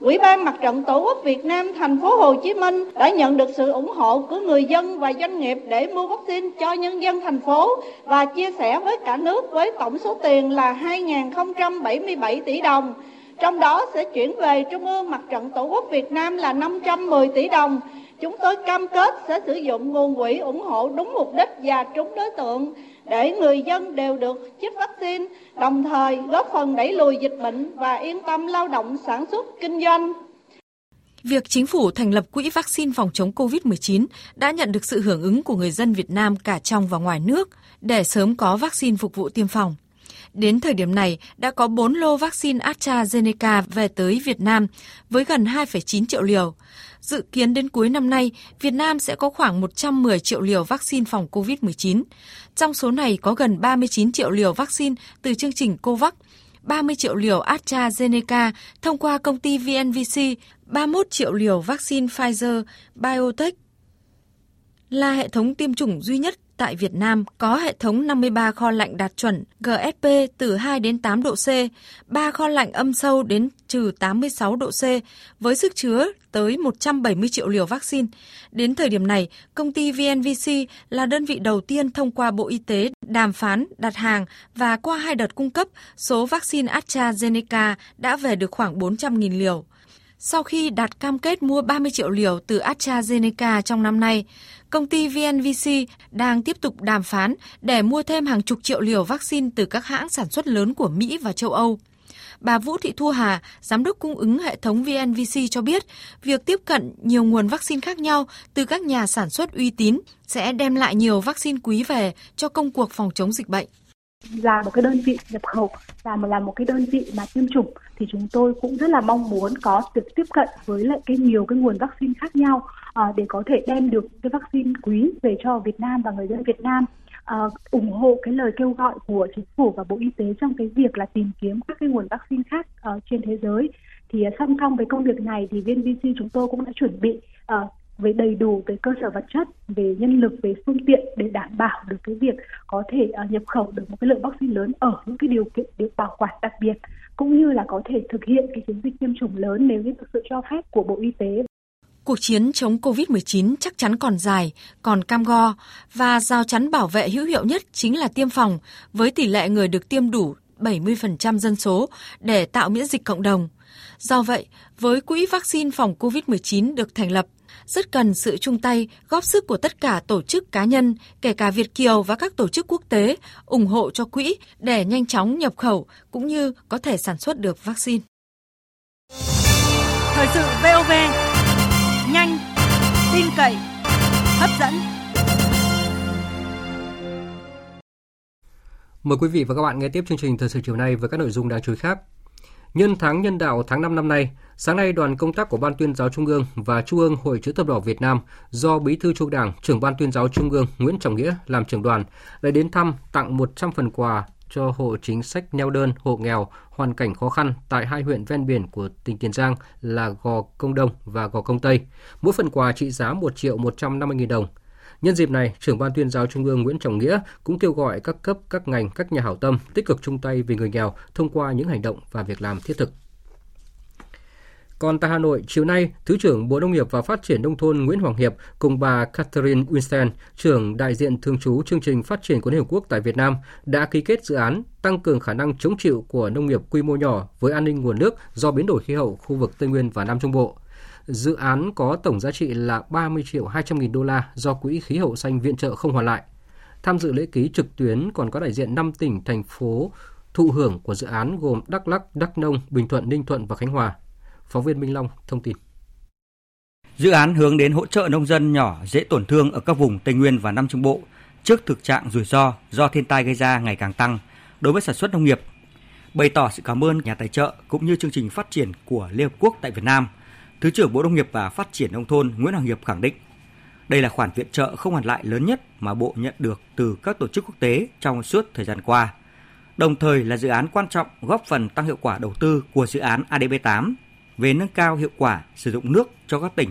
Ủy ban Mặt trận Tổ quốc Việt Nam thành phố Hồ Chí Minh đã nhận được sự ủng hộ của người dân và doanh nghiệp để mua vaccine cho nhân dân thành phố và chia sẻ với cả nước với tổng số tiền là 2.077 tỷ đồng. Trong đó sẽ chuyển về Trung ương Mặt trận Tổ quốc Việt Nam là 510 tỷ đồng. Chúng tôi cam kết sẽ sử dụng nguồn quỹ ủng hộ đúng mục đích và trúng đối tượng để người dân đều được chích vaccine, đồng thời góp phần đẩy lùi dịch bệnh và yên tâm lao động sản xuất kinh doanh. Việc chính phủ thành lập quỹ vaccine phòng chống COVID-19 đã nhận được sự hưởng ứng của người dân Việt Nam cả trong và ngoài nước để sớm có vaccine phục vụ tiêm phòng. Đến thời điểm này, đã có 4 lô vaccine AstraZeneca về tới Việt Nam với gần 2,9 triệu liều. Dự kiến đến cuối năm nay, Việt Nam sẽ có khoảng 110 triệu liều vaccine phòng COVID-19. Trong số này có gần 39 triệu liều vaccine từ chương trình COVAX, 30 triệu liều AstraZeneca thông qua công ty VNVC, 31 triệu liều vaccine Pfizer Biotech. là hệ thống tiêm chủng duy nhất tại Việt Nam có hệ thống 53 kho lạnh đạt chuẩn GSP từ 2 đến 8 độ C, 3 kho lạnh âm sâu đến trừ 86 độ C với sức chứa tới 170 triệu liều vaccine. Đến thời điểm này, công ty VNVC là đơn vị đầu tiên thông qua Bộ Y tế đàm phán, đặt hàng và qua hai đợt cung cấp, số vaccine AstraZeneca đã về được khoảng 400.000 liều. Sau khi đạt cam kết mua 30 triệu liều từ AstraZeneca trong năm nay, công ty VNVC đang tiếp tục đàm phán để mua thêm hàng chục triệu liều vaccine từ các hãng sản xuất lớn của Mỹ và châu Âu. Bà Vũ Thị Thu Hà, Giám đốc cung ứng hệ thống VNVC cho biết, việc tiếp cận nhiều nguồn vaccine khác nhau từ các nhà sản xuất uy tín sẽ đem lại nhiều vaccine quý về cho công cuộc phòng chống dịch bệnh. Là một cái đơn vị nhập khẩu và một là một cái đơn vị mà tiêm chủng thì chúng tôi cũng rất là mong muốn có được tiếp cận với lại cái nhiều cái nguồn vaccine khác nhau à, để có thể đem được cái vaccine quý về cho Việt Nam và người dân Việt Nam uh, ủng hộ cái lời kêu gọi của chính phủ và bộ y tế trong cái việc là tìm kiếm các cái nguồn vaccine khác uh, trên thế giới thì uh, song song với công việc này thì VNVC chúng tôi cũng đã chuẩn bị uh, về đầy đủ về cơ sở vật chất, về nhân lực, về phương tiện để đảm bảo được cái việc có thể uh, nhập khẩu được một cái lượng vaccine lớn ở những cái điều kiện được bảo quản đặc biệt cũng như là có thể thực hiện cái chiến dịch tiêm chủng lớn nếu như thực sự cho phép của Bộ Y tế. Cuộc chiến chống COVID-19 chắc chắn còn dài, còn cam go và giao chắn bảo vệ hữu hiệu nhất chính là tiêm phòng với tỷ lệ người được tiêm đủ 70% dân số để tạo miễn dịch cộng đồng. Do vậy, với quỹ vaccine phòng COVID-19 được thành lập, rất cần sự chung tay, góp sức của tất cả tổ chức cá nhân, kể cả Việt Kiều và các tổ chức quốc tế, ủng hộ cho quỹ để nhanh chóng nhập khẩu cũng như có thể sản xuất được vaccine. Thời sự VOV, nhanh, tin cậy, hấp dẫn. Mời quý vị và các bạn nghe tiếp chương trình Thời sự chiều nay với các nội dung đáng chú ý khác. Nhân tháng nhân đạo tháng 5 năm nay, Sáng nay, đoàn công tác của Ban tuyên giáo Trung ương và Trung ương Hội chữ thập đỏ Việt Nam do Bí thư Trung Đảng, trưởng Ban tuyên giáo Trung ương Nguyễn Trọng Nghĩa làm trưởng đoàn đã đến thăm tặng 100 phần quà cho hộ chính sách neo đơn, hộ nghèo, hoàn cảnh khó khăn tại hai huyện ven biển của tỉnh Tiền Giang là Gò Công Đông và Gò Công Tây. Mỗi phần quà trị giá 1 triệu 150 nghìn đồng. Nhân dịp này, trưởng ban tuyên giáo Trung ương Nguyễn Trọng Nghĩa cũng kêu gọi các cấp, các ngành, các nhà hảo tâm tích cực chung tay vì người nghèo thông qua những hành động và việc làm thiết thực. Còn tại Hà Nội, chiều nay, Thứ trưởng Bộ Nông nghiệp và Phát triển Nông thôn Nguyễn Hoàng Hiệp cùng bà Catherine Winston, trưởng đại diện thường trú chương trình phát triển của Liên Hợp Quốc tại Việt Nam, đã ký kết dự án tăng cường khả năng chống chịu của nông nghiệp quy mô nhỏ với an ninh nguồn nước do biến đổi khí hậu khu vực Tây Nguyên và Nam Trung Bộ. Dự án có tổng giá trị là 30 triệu 200 nghìn đô la do Quỹ khí hậu xanh viện trợ không hoàn lại. Tham dự lễ ký trực tuyến còn có đại diện 5 tỉnh, thành phố thụ hưởng của dự án gồm Đắk Lắk, Đắk Nông, Bình Thuận, Ninh Thuận và Khánh Hòa. Phóng viên Minh Long thông tin. Dự án hướng đến hỗ trợ nông dân nhỏ dễ tổn thương ở các vùng Tây Nguyên và Nam Trung Bộ trước thực trạng rủi ro do thiên tai gây ra ngày càng tăng đối với sản xuất nông nghiệp. Bày tỏ sự cảm ơn nhà tài trợ cũng như chương trình phát triển của Liên Hợp Quốc tại Việt Nam, Thứ trưởng Bộ Nông nghiệp và Phát triển Nông thôn Nguyễn Hoàng Hiệp khẳng định đây là khoản viện trợ không hoàn lại lớn nhất mà Bộ nhận được từ các tổ chức quốc tế trong suốt thời gian qua. Đồng thời là dự án quan trọng góp phần tăng hiệu quả đầu tư của dự án ADB8 về nâng cao hiệu quả sử dụng nước cho các tỉnh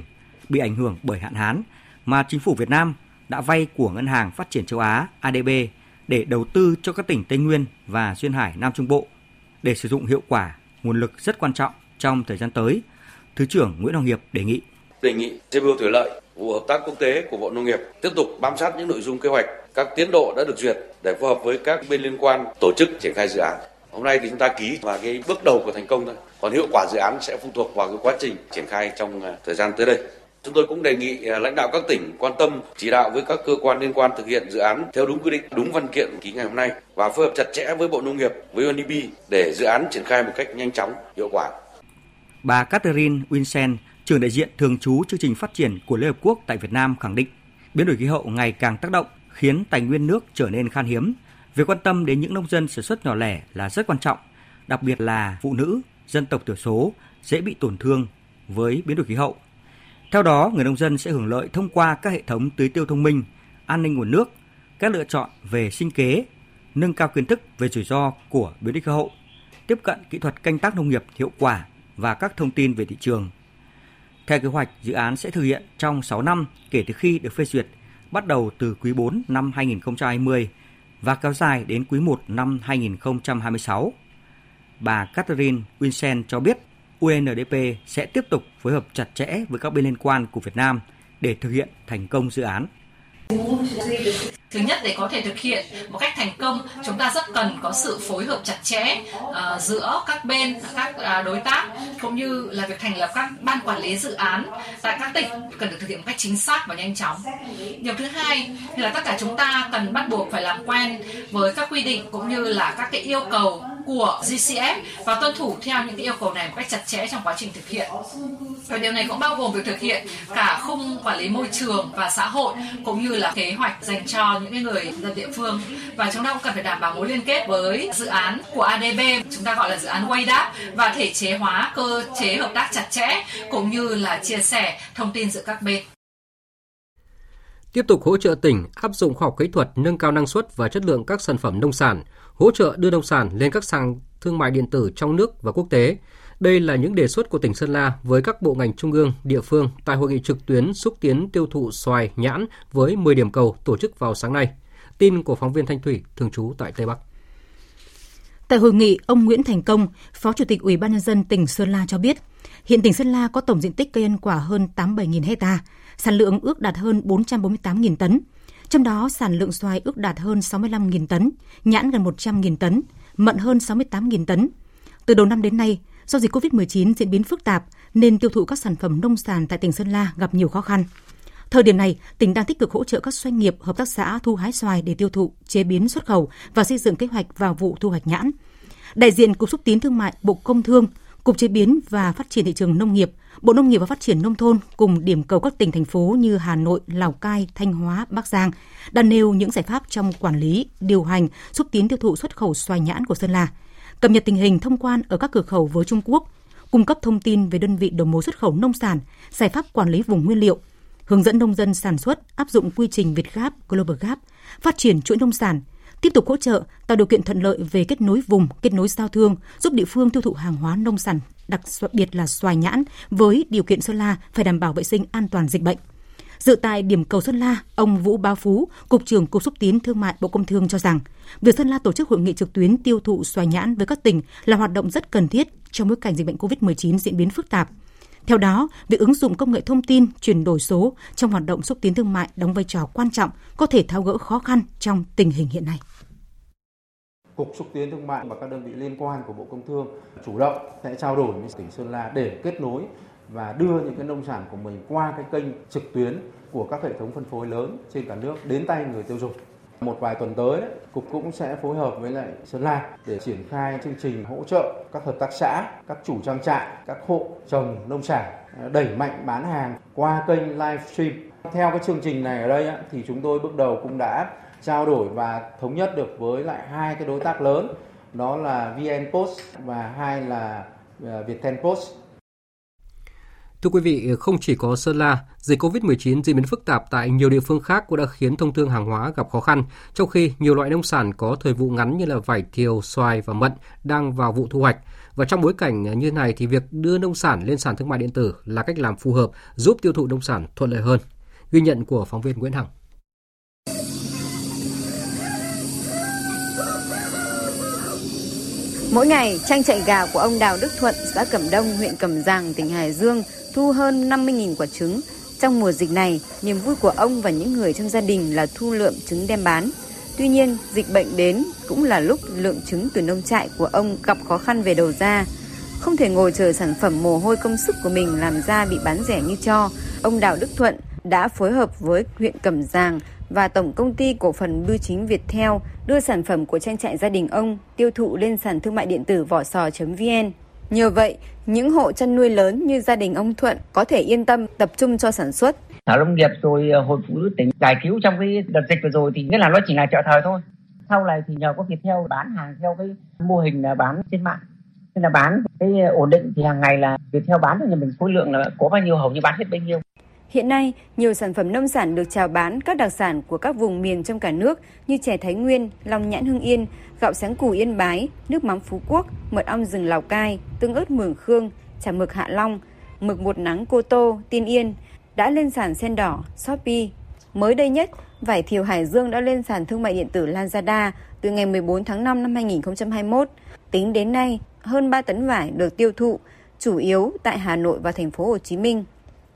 bị ảnh hưởng bởi hạn hán mà chính phủ Việt Nam đã vay của Ngân hàng Phát triển châu Á ADB để đầu tư cho các tỉnh Tây Nguyên và Duyên Hải Nam Trung Bộ để sử dụng hiệu quả nguồn lực rất quan trọng trong thời gian tới. Thứ trưởng Nguyễn Hoàng Hiệp đề nghị đề nghị CBO Thủy lợi, vụ hợp tác quốc tế của Bộ Nông nghiệp tiếp tục bám sát những nội dung kế hoạch, các tiến độ đã được duyệt để phù hợp với các bên liên quan tổ chức triển khai dự án. Hôm nay thì chúng ta ký và cái bước đầu của thành công thôi. Còn hiệu quả dự án sẽ phụ thuộc vào cái quá trình triển khai trong à, thời gian tới đây. Chúng tôi cũng đề nghị à, lãnh đạo các tỉnh quan tâm chỉ đạo với các cơ quan liên quan thực hiện dự án theo đúng quy định, đúng văn kiện ký ngày hôm nay và phối hợp chặt chẽ với Bộ Nông nghiệp, với UNDP để dự án triển khai một cách nhanh chóng, hiệu quả. Bà Catherine Winsen, trưởng đại diện thường trú chương trình phát triển của Liên Hợp Quốc tại Việt Nam khẳng định biến đổi khí hậu ngày càng tác động khiến tài nguyên nước trở nên khan hiếm. Việc quan tâm đến những nông dân sản xuất nhỏ lẻ là rất quan trọng, đặc biệt là phụ nữ, dân tộc thiểu số dễ bị tổn thương với biến đổi khí hậu. Theo đó, người nông dân sẽ hưởng lợi thông qua các hệ thống tưới tiêu thông minh, an ninh nguồn nước, các lựa chọn về sinh kế, nâng cao kiến thức về rủi ro của biến đổi khí hậu, tiếp cận kỹ thuật canh tác nông nghiệp hiệu quả và các thông tin về thị trường. Theo kế hoạch, dự án sẽ thực hiện trong 6 năm kể từ khi được phê duyệt, bắt đầu từ quý 4 năm 2020 và kéo dài đến quý 1 năm 2026. Bà Catherine Winsen cho biết UNDP sẽ tiếp tục phối hợp chặt chẽ với các bên liên quan của Việt Nam để thực hiện thành công dự án. Thứ nhất để có thể thực hiện một cách thành công, chúng ta rất cần có sự phối hợp chặt chẽ uh, giữa các bên, các uh, đối tác cũng như là việc thành lập các ban quản lý dự án tại các tỉnh cần được thực hiện một cách chính xác và nhanh chóng. Điều thứ hai là tất cả chúng ta cần bắt buộc phải làm quen với các quy định cũng như là các cái yêu cầu của GCF và tuân thủ theo những cái yêu cầu này một cách chặt chẽ trong quá trình thực hiện. Và điều này cũng bao gồm việc thực hiện cả khung quản lý môi trường và xã hội cũng như là kế hoạch dành cho những người dân địa phương và chúng ta cũng cần phải đảm bảo mối liên kết với dự án của ADB chúng ta gọi là dự án WayDAP và thể chế hóa cơ chế hợp tác chặt chẽ cũng như là chia sẻ thông tin giữa các bên. Tiếp tục hỗ trợ tỉnh áp dụng khoa học kỹ thuật nâng cao năng suất và chất lượng các sản phẩm nông sản, hỗ trợ đưa nông sản lên các sàn thương mại điện tử trong nước và quốc tế. Đây là những đề xuất của tỉnh Sơn La với các bộ ngành trung ương, địa phương tại hội nghị trực tuyến xúc tiến tiêu thụ xoài, nhãn với 10 điểm cầu tổ chức vào sáng nay. Tin của phóng viên Thanh Thủy thường trú tại Tây Bắc. Tại hội nghị, ông Nguyễn Thành Công, Phó Chủ tịch Ủy ban nhân dân tỉnh Sơn La cho biết, hiện tỉnh Sơn La có tổng diện tích cây ăn quả hơn 87.000 hecta, sản lượng ước đạt hơn 448.000 tấn. Trong đó, sản lượng xoài ước đạt hơn 65.000 tấn, nhãn gần 100.000 tấn, mận hơn 68.000 tấn. Từ đầu năm đến nay, do dịch COVID-19 diễn biến phức tạp nên tiêu thụ các sản phẩm nông sản tại tỉnh Sơn La gặp nhiều khó khăn. Thời điểm này, tỉnh đang tích cực hỗ trợ các doanh nghiệp, hợp tác xã thu hái xoài để tiêu thụ, chế biến xuất khẩu và xây dựng kế hoạch vào vụ thu hoạch nhãn. Đại diện Cục xúc tiến thương mại Bộ Công Thương, Cục chế biến và phát triển thị trường nông nghiệp, Bộ Nông nghiệp và Phát triển nông thôn cùng điểm cầu các tỉnh thành phố như Hà Nội, Lào Cai, Thanh Hóa, Bắc Giang đã nêu những giải pháp trong quản lý, điều hành, xúc tiến tiêu thụ xuất khẩu xoài nhãn của Sơn La, cập nhật tình hình thông quan ở các cửa khẩu với Trung Quốc, cung cấp thông tin về đơn vị đầu mối xuất khẩu nông sản, giải pháp quản lý vùng nguyên liệu, hướng dẫn nông dân sản xuất áp dụng quy trình Việt Gap, Global Gap, phát triển chuỗi nông sản, tiếp tục hỗ trợ tạo điều kiện thuận lợi về kết nối vùng, kết nối giao thương, giúp địa phương tiêu thụ hàng hóa nông sản, đặc biệt là xoài nhãn với điều kiện Sơn La phải đảm bảo vệ sinh an toàn dịch bệnh. Dự tại điểm cầu Sơn La, ông Vũ Bá Phú, Cục trưởng Cục xúc tiến thương mại Bộ Công Thương cho rằng, việc Sơn La tổ chức hội nghị trực tuyến tiêu thụ xoài nhãn với các tỉnh là hoạt động rất cần thiết trong bối cảnh dịch bệnh COVID-19 diễn biến phức tạp. Theo đó, việc ứng dụng công nghệ thông tin, chuyển đổi số trong hoạt động xúc tiến thương mại đóng vai trò quan trọng, có thể tháo gỡ khó khăn trong tình hình hiện nay. Cục xúc tiến thương mại và các đơn vị liên quan của Bộ Công Thương chủ động sẽ trao đổi với tỉnh Sơn La để kết nối và đưa những cái nông sản của mình qua cái kênh trực tuyến của các hệ thống phân phối lớn trên cả nước đến tay người tiêu dùng. Một vài tuần tới, đấy, Cục cũng sẽ phối hợp với lại Sơn La để triển khai chương trình hỗ trợ các hợp tác xã, các chủ trang trại, các hộ trồng nông sản à, đẩy mạnh bán hàng qua kênh livestream. Theo cái chương trình này ở đây thì chúng tôi bước đầu cũng đã trao đổi và thống nhất được với lại hai cái đối tác lớn đó là VnPost và hai là ờ, Viettel Post Thưa quý vị, không chỉ có Sơn La, dịch COVID-19 diễn biến phức tạp tại nhiều địa phương khác cũng đã khiến thông thương hàng hóa gặp khó khăn, trong khi nhiều loại nông sản có thời vụ ngắn như là vải thiều, xoài và mận đang vào vụ thu hoạch. Và trong bối cảnh như này thì việc đưa nông sản lên sàn thương mại điện tử là cách làm phù hợp giúp tiêu thụ nông sản thuận lợi hơn. Ghi nhận của phóng viên Nguyễn Hằng. Mỗi ngày, trang trại gà của ông Đào Đức Thuận, xã Cẩm Đông, huyện Cẩm Giàng, tỉnh Hải Dương thu hơn 50.000 quả trứng. Trong mùa dịch này, niềm vui của ông và những người trong gia đình là thu lượm trứng đem bán. Tuy nhiên, dịch bệnh đến cũng là lúc lượng trứng từ nông trại của ông gặp khó khăn về đầu ra. Không thể ngồi chờ sản phẩm mồ hôi công sức của mình làm ra bị bán rẻ như cho, ông Đào Đức Thuận đã phối hợp với huyện Cẩm Giàng và Tổng Công ty Cổ phần Bưu chính Việt Theo đưa sản phẩm của trang trại gia đình ông tiêu thụ lên sàn thương mại điện tử vỏ sò.vn. Nhờ vậy, những hộ chăn nuôi lớn như gia đình ông Thuận có thể yên tâm tập trung cho sản xuất. Thảo Lâm nghiệp rồi ờ, Hội Phụ nữ tỉnh giải cứu trong cái đợt dịch vừa rồi thì nghĩa là nó chỉ là chợ thời thôi. Sau này thì nhờ có việc theo bán hàng theo cái mô hình là bán trên mạng nên là bán cái ổn định thì hàng ngày là việc theo bán thì nhà mình khối lượng là có bao nhiêu hầu như bán hết bấy nhiêu. Hiện nay, nhiều sản phẩm nông sản được chào bán các đặc sản của các vùng miền trong cả nước như chè Thái Nguyên, long nhãn Hưng Yên, gạo sáng củ Yên Bái, nước mắm Phú Quốc, mật ong rừng Lào Cai, tương ớt Mường Khương, chả mực Hạ Long, mực bột nắng Cô Tô, Tiên Yên đã lên sàn sen đỏ, Shopee. Mới đây nhất, vải thiều Hải Dương đã lên sàn thương mại điện tử Lazada từ ngày 14 tháng 5 năm 2021. Tính đến nay, hơn 3 tấn vải được tiêu thụ, chủ yếu tại Hà Nội và thành phố Hồ Chí Minh.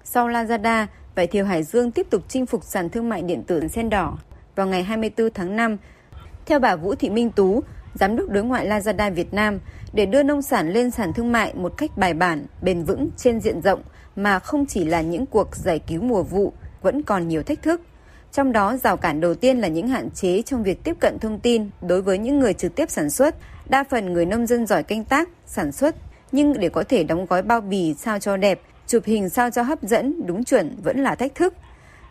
Sau Lazada, vải thiều Hải Dương tiếp tục chinh phục sàn thương mại điện tử sen đỏ vào ngày 24 tháng 5. Theo bà Vũ Thị Minh Tú, Giám đốc đối ngoại Lazada Việt Nam, để đưa nông sản lên sàn thương mại một cách bài bản, bền vững trên diện rộng mà không chỉ là những cuộc giải cứu mùa vụ, vẫn còn nhiều thách thức. Trong đó, rào cản đầu tiên là những hạn chế trong việc tiếp cận thông tin đối với những người trực tiếp sản xuất. Đa phần người nông dân giỏi canh tác, sản xuất, nhưng để có thể đóng gói bao bì sao cho đẹp, chụp hình sao cho hấp dẫn, đúng chuẩn vẫn là thách thức.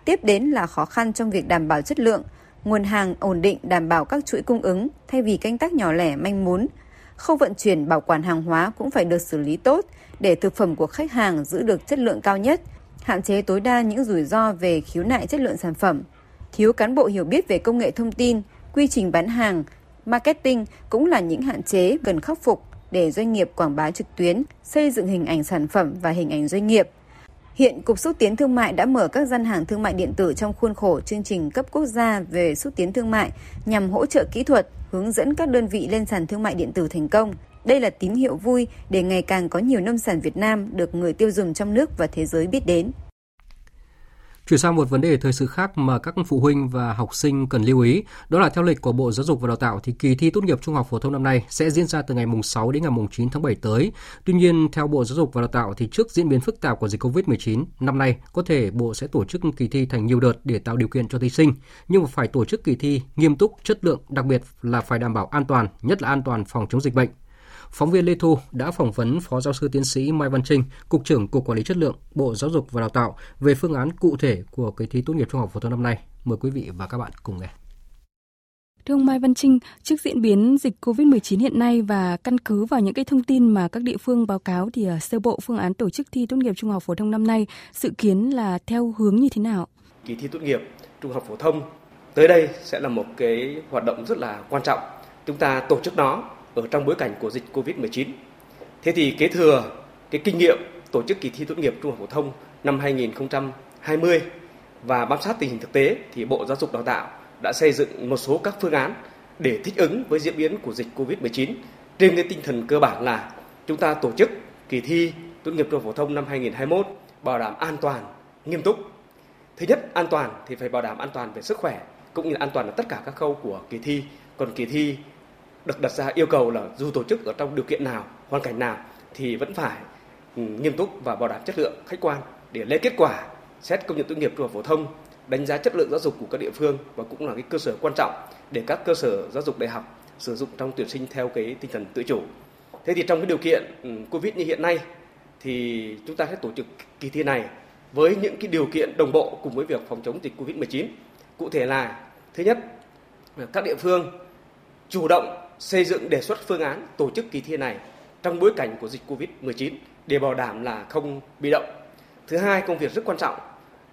Tiếp đến là khó khăn trong việc đảm bảo chất lượng, nguồn hàng ổn định đảm bảo các chuỗi cung ứng thay vì canh tác nhỏ lẻ manh mún. Khâu vận chuyển bảo quản hàng hóa cũng phải được xử lý tốt để thực phẩm của khách hàng giữ được chất lượng cao nhất, hạn chế tối đa những rủi ro về khiếu nại chất lượng sản phẩm. Thiếu cán bộ hiểu biết về công nghệ thông tin, quy trình bán hàng, marketing cũng là những hạn chế cần khắc phục để doanh nghiệp quảng bá trực tuyến, xây dựng hình ảnh sản phẩm và hình ảnh doanh nghiệp. Hiện Cục Xúc tiến Thương mại đã mở các gian hàng thương mại điện tử trong khuôn khổ chương trình cấp quốc gia về xúc tiến thương mại nhằm hỗ trợ kỹ thuật, hướng dẫn các đơn vị lên sàn thương mại điện tử thành công. Đây là tín hiệu vui để ngày càng có nhiều nông sản Việt Nam được người tiêu dùng trong nước và thế giới biết đến. Chuyển sang một vấn đề thời sự khác mà các phụ huynh và học sinh cần lưu ý, đó là theo lịch của Bộ Giáo dục và Đào tạo thì kỳ thi tốt nghiệp trung học phổ thông năm nay sẽ diễn ra từ ngày mùng 6 đến ngày mùng 9 tháng 7 tới. Tuy nhiên, theo Bộ Giáo dục và Đào tạo thì trước diễn biến phức tạp của dịch Covid-19, năm nay có thể Bộ sẽ tổ chức kỳ thi thành nhiều đợt để tạo điều kiện cho thí sinh, nhưng mà phải tổ chức kỳ thi nghiêm túc, chất lượng, đặc biệt là phải đảm bảo an toàn, nhất là an toàn phòng chống dịch bệnh. Phóng viên Lê Thu đã phỏng vấn Phó Giáo sư Tiến sĩ Mai Văn Trinh, Cục trưởng Cục Quản lý Chất lượng, Bộ Giáo dục và Đào tạo về phương án cụ thể của kỳ thi tốt nghiệp trung học phổ thông năm nay. Mời quý vị và các bạn cùng nghe. Thưa ông Mai Văn Trinh, trước diễn biến dịch COVID-19 hiện nay và căn cứ vào những cái thông tin mà các địa phương báo cáo thì sơ bộ phương án tổ chức thi tốt nghiệp trung học phổ thông năm nay dự kiến là theo hướng như thế nào? Kỳ thi tốt nghiệp trung học phổ thông tới đây sẽ là một cái hoạt động rất là quan trọng. Chúng ta tổ chức nó ở trong bối cảnh của dịch Covid-19. Thế thì kế thừa cái kinh nghiệm tổ chức kỳ thi tốt nghiệp trung học phổ thông năm 2020 và bám sát tình hình thực tế thì Bộ Giáo dục Đào tạo đã xây dựng một số các phương án để thích ứng với diễn biến của dịch Covid-19 trên cái tinh thần cơ bản là chúng ta tổ chức kỳ thi tốt nghiệp trung học phổ thông năm 2021 bảo đảm an toàn, nghiêm túc. Thứ nhất, an toàn thì phải bảo đảm an toàn về sức khỏe cũng như là an toàn ở tất cả các khâu của kỳ thi. Còn kỳ thi được đặt ra yêu cầu là dù tổ chức ở trong điều kiện nào, hoàn cảnh nào thì vẫn phải ừ, nghiêm túc và bảo đảm chất lượng khách quan để lấy kết quả xét công nhận tốt nghiệp trung học phổ thông đánh giá chất lượng giáo dục của các địa phương và cũng là cái cơ sở quan trọng để các cơ sở giáo dục đại học sử dụng trong tuyển sinh theo cái tinh thần tự chủ. Thế thì trong cái điều kiện ừ, Covid như hiện nay thì chúng ta sẽ tổ chức kỳ thi này với những cái điều kiện đồng bộ cùng với việc phòng chống dịch Covid-19. Cụ thể là thứ nhất, các địa phương chủ động xây dựng đề xuất phương án tổ chức kỳ thi này trong bối cảnh của dịch Covid-19 để bảo đảm là không bị động. Thứ hai, công việc rất quan trọng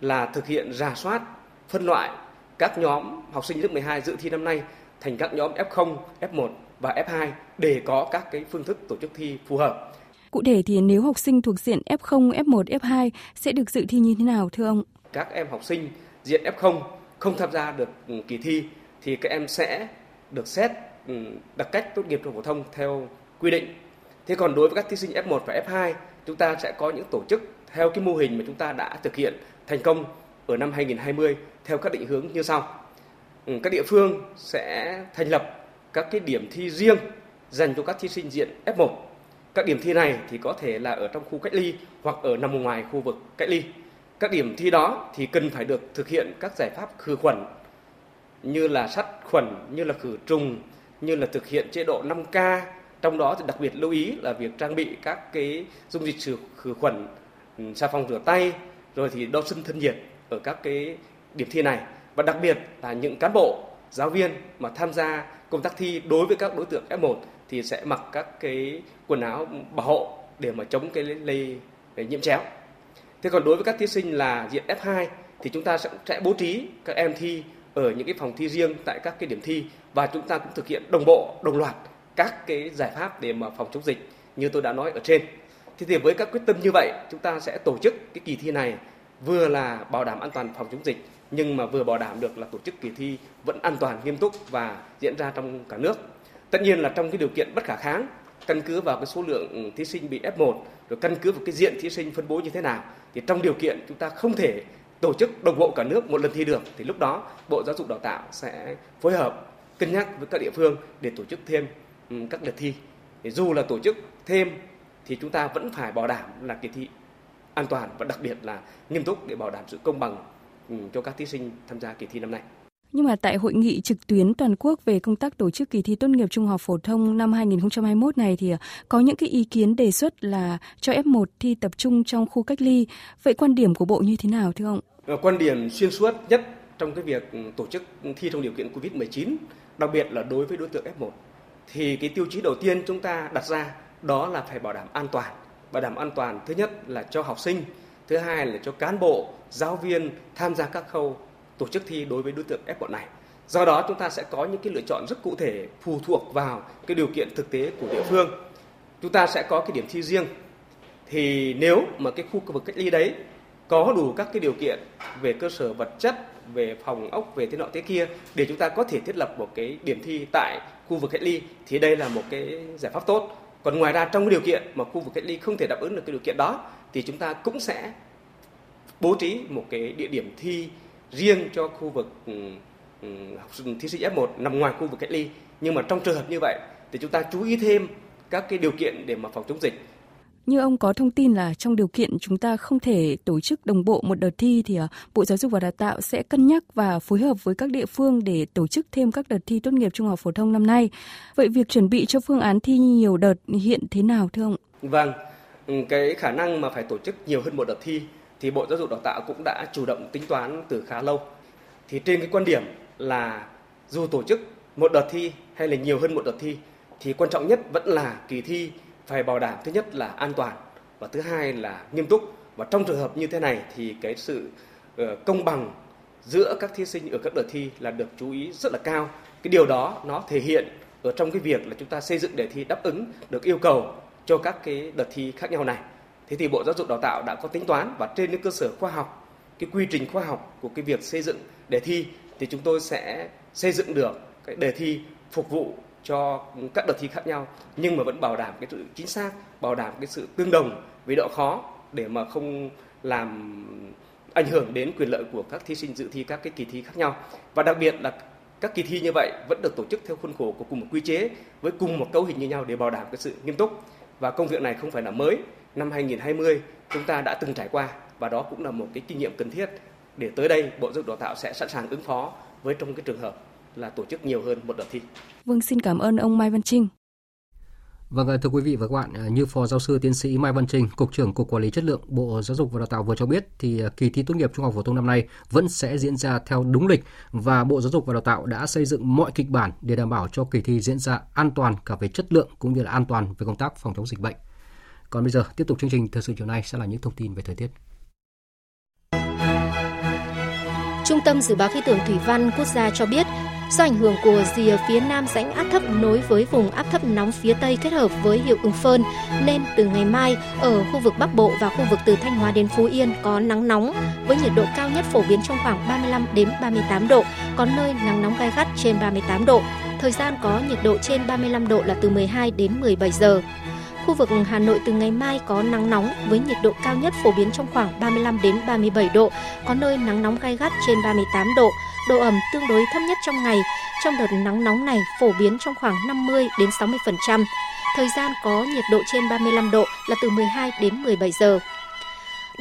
là thực hiện rà soát, phân loại các nhóm học sinh lớp 12 dự thi năm nay thành các nhóm F0, F1 và F2 để có các cái phương thức tổ chức thi phù hợp. Cụ thể thì nếu học sinh thuộc diện F0, F1, F2 sẽ được dự thi như thế nào thưa ông? Các em học sinh diện F0 không tham gia được kỳ thi thì các em sẽ được xét Ừ, đặc cách tốt nghiệp trung phổ thông theo quy định. Thế còn đối với các thí sinh F1 và F2, chúng ta sẽ có những tổ chức theo cái mô hình mà chúng ta đã thực hiện thành công ở năm 2020 theo các định hướng như sau. Ừ, các địa phương sẽ thành lập các cái điểm thi riêng dành cho các thí sinh diện F1. Các điểm thi này thì có thể là ở trong khu cách ly hoặc ở nằm ngoài khu vực cách ly. Các điểm thi đó thì cần phải được thực hiện các giải pháp khử khuẩn như là sát khuẩn, như là khử trùng, như là thực hiện chế độ 5K. Trong đó thì đặc biệt lưu ý là việc trang bị các cái dung dịch khử khuẩn, ừ, xà phòng rửa tay, rồi thì đo thân thân nhiệt ở các cái điểm thi này và đặc biệt là những cán bộ giáo viên mà tham gia công tác thi đối với các đối tượng F1 thì sẽ mặc các cái quần áo bảo hộ để mà chống cái lây, nhiễm chéo. Thế còn đối với các thí sinh là diện F2 thì chúng ta sẽ, sẽ bố trí các em thi ở những cái phòng thi riêng tại các cái điểm thi và chúng ta cũng thực hiện đồng bộ, đồng loạt các cái giải pháp để mà phòng chống dịch như tôi đã nói ở trên. Thế thì với các quyết tâm như vậy, chúng ta sẽ tổ chức cái kỳ thi này vừa là bảo đảm an toàn phòng chống dịch nhưng mà vừa bảo đảm được là tổ chức kỳ thi vẫn an toàn nghiêm túc và diễn ra trong cả nước. Tất nhiên là trong cái điều kiện bất khả kháng, căn cứ vào cái số lượng thí sinh bị F1 rồi căn cứ vào cái diện thí sinh phân bố như thế nào thì trong điều kiện chúng ta không thể tổ chức đồng bộ cả nước một lần thi được thì lúc đó Bộ Giáo dục Đào tạo sẽ phối hợp cân nhắc với các địa phương để tổ chức thêm các đợt thi. Dù là tổ chức thêm thì chúng ta vẫn phải bảo đảm là kỳ thi an toàn và đặc biệt là nghiêm túc để bảo đảm sự công bằng cho các thí sinh tham gia kỳ thi năm nay. Nhưng mà tại hội nghị trực tuyến toàn quốc về công tác tổ chức kỳ thi tốt nghiệp trung học phổ thông năm 2021 này thì có những cái ý kiến đề xuất là cho F1 thi tập trung trong khu cách ly. Vậy quan điểm của Bộ như thế nào thưa ông? Ờ, quan điểm xuyên suốt nhất trong cái việc tổ chức thi trong điều kiện Covid-19, đặc biệt là đối với đối tượng F1 thì cái tiêu chí đầu tiên chúng ta đặt ra đó là phải bảo đảm an toàn. Bảo đảm an toàn thứ nhất là cho học sinh, thứ hai là cho cán bộ, giáo viên tham gia các khâu tổ chức thi đối với đối tượng F1 này. Do đó chúng ta sẽ có những cái lựa chọn rất cụ thể phụ thuộc vào cái điều kiện thực tế của địa phương. Chúng ta sẽ có cái điểm thi riêng. Thì nếu mà cái khu vực cách ly đấy có đủ các cái điều kiện về cơ sở vật chất, về phòng ốc, về thế nọ thế kia để chúng ta có thể thiết lập một cái điểm thi tại khu vực cách ly thì đây là một cái giải pháp tốt. Còn ngoài ra trong cái điều kiện mà khu vực cách ly không thể đáp ứng được cái điều kiện đó thì chúng ta cũng sẽ bố trí một cái địa điểm thi riêng cho khu vực ừ, ừ, học sinh thí sinh F1 nằm ngoài khu vực cách ly. Nhưng mà trong trường hợp như vậy thì chúng ta chú ý thêm các cái điều kiện để mà phòng chống dịch. Như ông có thông tin là trong điều kiện chúng ta không thể tổ chức đồng bộ một đợt thi thì à, Bộ Giáo dục và Đào tạo sẽ cân nhắc và phối hợp với các địa phương để tổ chức thêm các đợt thi tốt nghiệp trung học phổ thông năm nay. Vậy việc chuẩn bị cho phương án thi nhiều đợt hiện thế nào thưa ông? Vâng, ừ, cái khả năng mà phải tổ chức nhiều hơn một đợt thi thì Bộ Giáo dục Đào tạo cũng đã chủ động tính toán từ khá lâu. Thì trên cái quan điểm là dù tổ chức một đợt thi hay là nhiều hơn một đợt thi thì quan trọng nhất vẫn là kỳ thi phải bảo đảm thứ nhất là an toàn và thứ hai là nghiêm túc. Và trong trường hợp như thế này thì cái sự ờ, công bằng giữa các thí sinh ở các đợt thi là được chú ý rất là cao. Cái điều đó nó thể hiện ở trong cái việc là chúng ta xây dựng đề thi đáp ứng được yêu cầu cho các cái đợt thi khác nhau này. Thế thì bộ giáo dục đào tạo đã có tính toán và trên những cơ sở khoa học, cái quy trình khoa học của cái việc xây dựng đề thi thì chúng tôi sẽ xây dựng được cái đề thi phục vụ cho các đợt thi khác nhau, nhưng mà vẫn bảo đảm cái sự chính xác, bảo đảm cái sự tương đồng với độ khó để mà không làm ảnh hưởng đến quyền lợi của các thí sinh dự thi các cái kỳ thi khác nhau. Và đặc biệt là các kỳ thi như vậy vẫn được tổ chức theo khuôn khổ của cùng một quy chế với cùng một cấu hình như nhau để bảo đảm cái sự nghiêm túc. Và công việc này không phải là mới. Năm 2020 chúng ta đã từng trải qua và đó cũng là một cái kinh nghiệm cần thiết để tới đây Bộ Giáo dục Đào tạo sẽ sẵn sàng ứng phó với trong cái trường hợp là tổ chức nhiều hơn một đợt thi. Vâng, xin cảm ơn ông Mai Văn Trinh. Vâng, thưa quý vị và các bạn, như Phó Giáo sư Tiến sĩ Mai Văn Trinh, Cục trưởng Cục Quản lý Chất lượng Bộ Giáo dục và Đào tạo vừa cho biết, thì à, kỳ thi tốt nghiệp trung học phổ thông năm nay vẫn sẽ diễn ra theo đúng lịch và Bộ Giáo dục và Đào tạo đã xây dựng mọi kịch bản để đảm bảo cho kỳ thi diễn ra an toàn cả về chất lượng cũng như là an toàn về công tác phòng chống dịch bệnh. Còn bây giờ, tiếp tục chương trình thời sự chiều nay sẽ là những thông tin về thời tiết. Trung tâm Dự báo Khí tượng Thủy văn Quốc gia cho biết, do ảnh hưởng của rìa phía nam rãnh áp thấp nối với vùng áp thấp nóng phía tây kết hợp với hiệu ứng phơn, nên từ ngày mai ở khu vực Bắc Bộ và khu vực từ Thanh Hóa đến Phú Yên có nắng nóng với nhiệt độ cao nhất phổ biến trong khoảng 35 đến 38 độ, có nơi nắng nóng gai gắt trên 38 độ. Thời gian có nhiệt độ trên 35 độ là từ 12 đến 17 giờ. Khu vực Hà Nội từ ngày mai có nắng nóng với nhiệt độ cao nhất phổ biến trong khoảng 35 đến 37 độ, có nơi nắng nóng gai gắt trên 38 độ, độ ẩm tương đối thấp nhất trong ngày. Trong đợt nắng nóng này phổ biến trong khoảng 50 đến 60%. Thời gian có nhiệt độ trên 35 độ là từ 12 đến 17 giờ.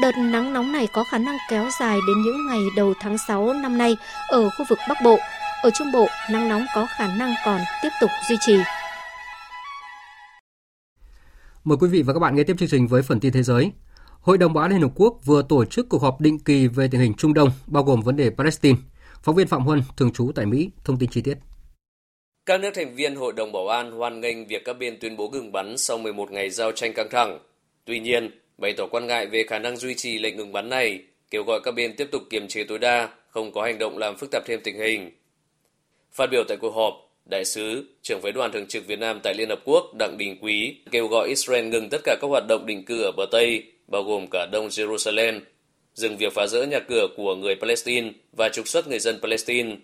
Đợt nắng nóng này có khả năng kéo dài đến những ngày đầu tháng 6 năm nay ở khu vực Bắc Bộ. Ở Trung Bộ, nắng nóng có khả năng còn tiếp tục duy trì. Mời quý vị và các bạn nghe tiếp chương trình với phần tin thế giới. Hội đồng Bảo an Liên Hợp Quốc vừa tổ chức cuộc họp định kỳ về tình hình Trung Đông, bao gồm vấn đề Palestine. Phóng viên Phạm Huân, thường trú tại Mỹ, thông tin chi tiết. Các nước thành viên Hội đồng Bảo an hoan nghênh việc các bên tuyên bố ngừng bắn sau 11 ngày giao tranh căng thẳng. Tuy nhiên, bày tỏ quan ngại về khả năng duy trì lệnh ngừng bắn này, kêu gọi các bên tiếp tục kiềm chế tối đa, không có hành động làm phức tạp thêm tình hình. Phát biểu tại cuộc họp, Đại sứ, trưởng phái đoàn thường trực Việt Nam tại Liên Hợp Quốc Đặng Đình Quý kêu gọi Israel ngừng tất cả các hoạt động định cư ở bờ Tây, bao gồm cả Đông Jerusalem, dừng việc phá rỡ nhà cửa của người Palestine và trục xuất người dân Palestine.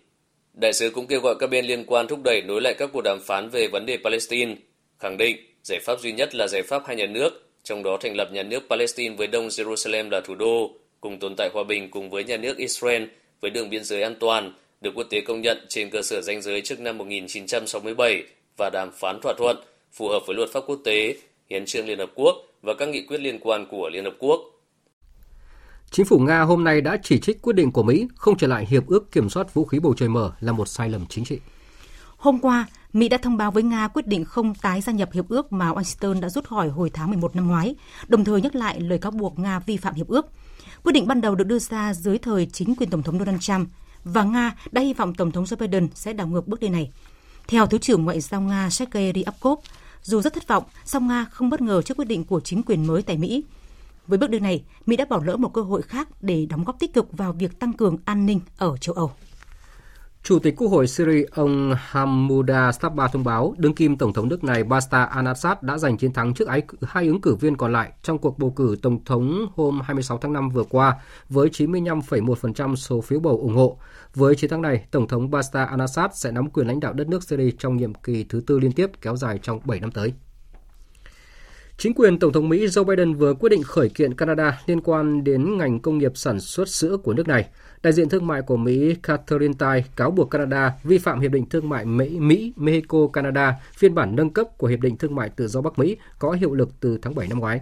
Đại sứ cũng kêu gọi các bên liên quan thúc đẩy nối lại các cuộc đàm phán về vấn đề Palestine, khẳng định giải pháp duy nhất là giải pháp hai nhà nước, trong đó thành lập nhà nước Palestine với Đông Jerusalem là thủ đô, cùng tồn tại hòa bình cùng với nhà nước Israel với đường biên giới an toàn được quốc tế công nhận trên cơ sở danh giới trước năm 1967 và đàm phán thỏa thuận phù hợp với luật pháp quốc tế, hiến trương Liên Hợp Quốc và các nghị quyết liên quan của Liên Hợp Quốc. Chính phủ Nga hôm nay đã chỉ trích quyết định của Mỹ không trở lại hiệp ước kiểm soát vũ khí bầu trời mở là một sai lầm chính trị. Hôm qua, Mỹ đã thông báo với Nga quyết định không tái gia nhập hiệp ước mà Washington đã rút khỏi hồi tháng 11 năm ngoái, đồng thời nhắc lại lời cáo buộc Nga vi phạm hiệp ước. Quyết định ban đầu được đưa ra dưới thời chính quyền Tổng thống Donald Trump và Nga đã hy vọng Tổng thống Joe Biden sẽ đảo ngược bước đi này. Theo Thứ trưởng Ngoại giao Nga Sergei Ryabkov, dù rất thất vọng, song Nga không bất ngờ trước quyết định của chính quyền mới tại Mỹ. Với bước đi này, Mỹ đã bỏ lỡ một cơ hội khác để đóng góp tích cực vào việc tăng cường an ninh ở châu Âu. Chủ tịch Quốc hội Syria ông Hamouda Stabba thông báo đương kim Tổng thống nước này Bashar al-Assad đã giành chiến thắng trước hai ứng cử viên còn lại trong cuộc bầu cử Tổng thống hôm 26 tháng 5 vừa qua với 95,1% số phiếu bầu ủng hộ. Với chiến thắng này, Tổng thống Bashar al-Assad sẽ nắm quyền lãnh đạo đất nước Syria trong nhiệm kỳ thứ tư liên tiếp kéo dài trong 7 năm tới. Chính quyền Tổng thống Mỹ Joe Biden vừa quyết định khởi kiện Canada liên quan đến ngành công nghiệp sản xuất sữa của nước này. Đại diện thương mại của Mỹ Catherine Tai cáo buộc Canada vi phạm Hiệp định Thương mại Mỹ, Mexico, Canada, phiên bản nâng cấp của Hiệp định Thương mại Tự do Bắc Mỹ có hiệu lực từ tháng 7 năm ngoái.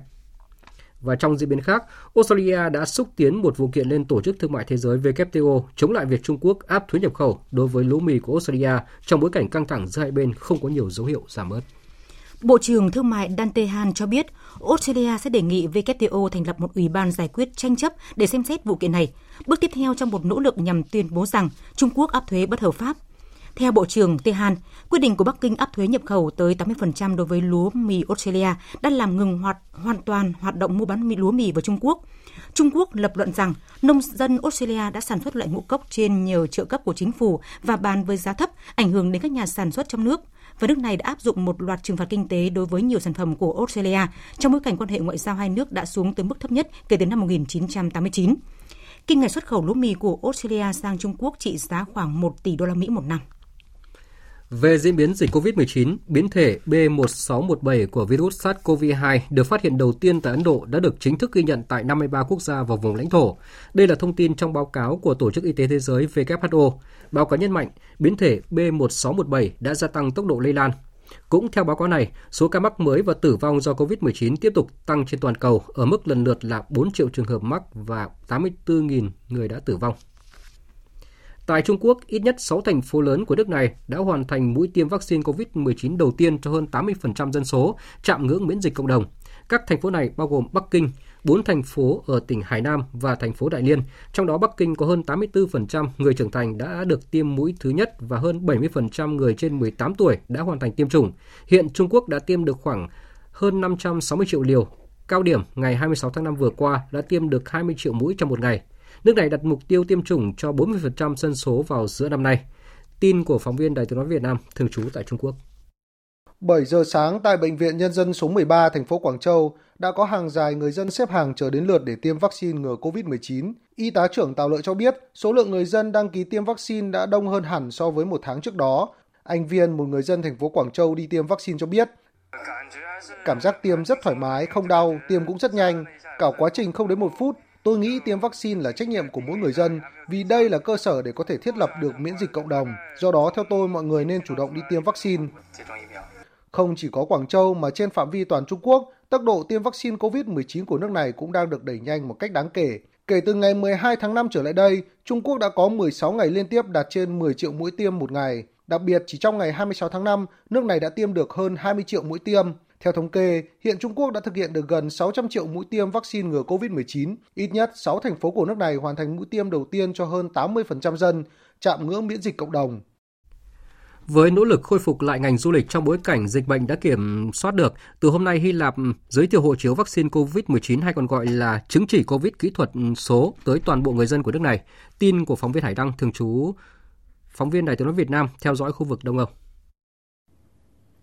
Và trong diễn biến khác, Australia đã xúc tiến một vụ kiện lên Tổ chức Thương mại Thế giới WTO chống lại việc Trung Quốc áp thuế nhập khẩu đối với lúa mì của Australia trong bối cảnh căng thẳng giữa hai bên không có nhiều dấu hiệu giảm bớt. Bộ trưởng Thương mại Dan Tehan cho biết Australia sẽ đề nghị WTO thành lập một ủy ban giải quyết tranh chấp để xem xét vụ kiện này. Bước tiếp theo trong một nỗ lực nhằm tuyên bố rằng Trung Quốc áp thuế bất hợp pháp. Theo Bộ trưởng Tehan, quyết định của Bắc Kinh áp thuế nhập khẩu tới 80% đối với lúa mì Australia đã làm ngừng hoạt hoàn toàn hoạt động mua bán mì lúa mì vào Trung Quốc. Trung Quốc lập luận rằng nông dân Australia đã sản xuất loại ngũ cốc trên nhờ trợ cấp của chính phủ và bán với giá thấp, ảnh hưởng đến các nhà sản xuất trong nước. Và nước này đã áp dụng một loạt trừng phạt kinh tế đối với nhiều sản phẩm của Australia trong bối cảnh quan hệ ngoại giao hai nước đã xuống tới mức thấp nhất kể từ năm 1989. Kim ngạch xuất khẩu lúa mì của Australia sang Trung Quốc trị giá khoảng 1 tỷ đô la Mỹ một năm. Về diễn biến dịch COVID-19, biến thể B1617 của virus SARS-CoV-2 được phát hiện đầu tiên tại Ấn Độ đã được chính thức ghi nhận tại 53 quốc gia và vùng lãnh thổ. Đây là thông tin trong báo cáo của Tổ chức Y tế Thế giới WHO. Báo cáo nhấn mạnh, biến thể B1617 đã gia tăng tốc độ lây lan. Cũng theo báo cáo này, số ca mắc mới và tử vong do COVID-19 tiếp tục tăng trên toàn cầu ở mức lần lượt là 4 triệu trường hợp mắc và 84.000 người đã tử vong. Tại Trung Quốc, ít nhất 6 thành phố lớn của nước này đã hoàn thành mũi tiêm vaccine COVID-19 đầu tiên cho hơn 80% dân số, chạm ngưỡng miễn dịch cộng đồng. Các thành phố này bao gồm Bắc Kinh, 4 thành phố ở tỉnh Hải Nam và thành phố Đại Liên. Trong đó Bắc Kinh có hơn 84% người trưởng thành đã được tiêm mũi thứ nhất và hơn 70% người trên 18 tuổi đã hoàn thành tiêm chủng. Hiện Trung Quốc đã tiêm được khoảng hơn 560 triệu liều. Cao điểm ngày 26 tháng 5 vừa qua đã tiêm được 20 triệu mũi trong một ngày. Nước này đặt mục tiêu tiêm chủng cho 40% dân số vào giữa năm nay. Tin của phóng viên Đài tiếng nói Việt Nam thường trú tại Trung Quốc. 7 giờ sáng tại Bệnh viện Nhân dân số 13 thành phố Quảng Châu đã có hàng dài người dân xếp hàng chờ đến lượt để tiêm vaccine ngừa COVID-19. Y tá trưởng Tào Lợi cho biết số lượng người dân đăng ký tiêm vaccine đã đông hơn hẳn so với một tháng trước đó. Anh Viên, một người dân thành phố Quảng Châu đi tiêm vaccine cho biết, cảm giác tiêm rất thoải mái, không đau, tiêm cũng rất nhanh. Cả quá trình không đến một phút, Tôi nghĩ tiêm vaccine là trách nhiệm của mỗi người dân vì đây là cơ sở để có thể thiết lập được miễn dịch cộng đồng. Do đó, theo tôi, mọi người nên chủ động đi tiêm vaccine. Không chỉ có Quảng Châu mà trên phạm vi toàn Trung Quốc, tốc độ tiêm vaccine COVID-19 của nước này cũng đang được đẩy nhanh một cách đáng kể. Kể từ ngày 12 tháng 5 trở lại đây, Trung Quốc đã có 16 ngày liên tiếp đạt trên 10 triệu mũi tiêm một ngày. Đặc biệt, chỉ trong ngày 26 tháng 5, nước này đã tiêm được hơn 20 triệu mũi tiêm. Theo thống kê, hiện Trung Quốc đã thực hiện được gần 600 triệu mũi tiêm vaccine ngừa COVID-19. Ít nhất 6 thành phố của nước này hoàn thành mũi tiêm đầu tiên cho hơn 80% dân, chạm ngưỡng miễn dịch cộng đồng. Với nỗ lực khôi phục lại ngành du lịch trong bối cảnh dịch bệnh đã kiểm soát được, từ hôm nay Hy Lạp giới thiệu hộ chiếu vaccine COVID-19 hay còn gọi là chứng chỉ COVID kỹ thuật số tới toàn bộ người dân của nước này. Tin của phóng viên Hải Đăng thường trú phóng viên Đài tiếng nói Việt Nam theo dõi khu vực Đông Âu.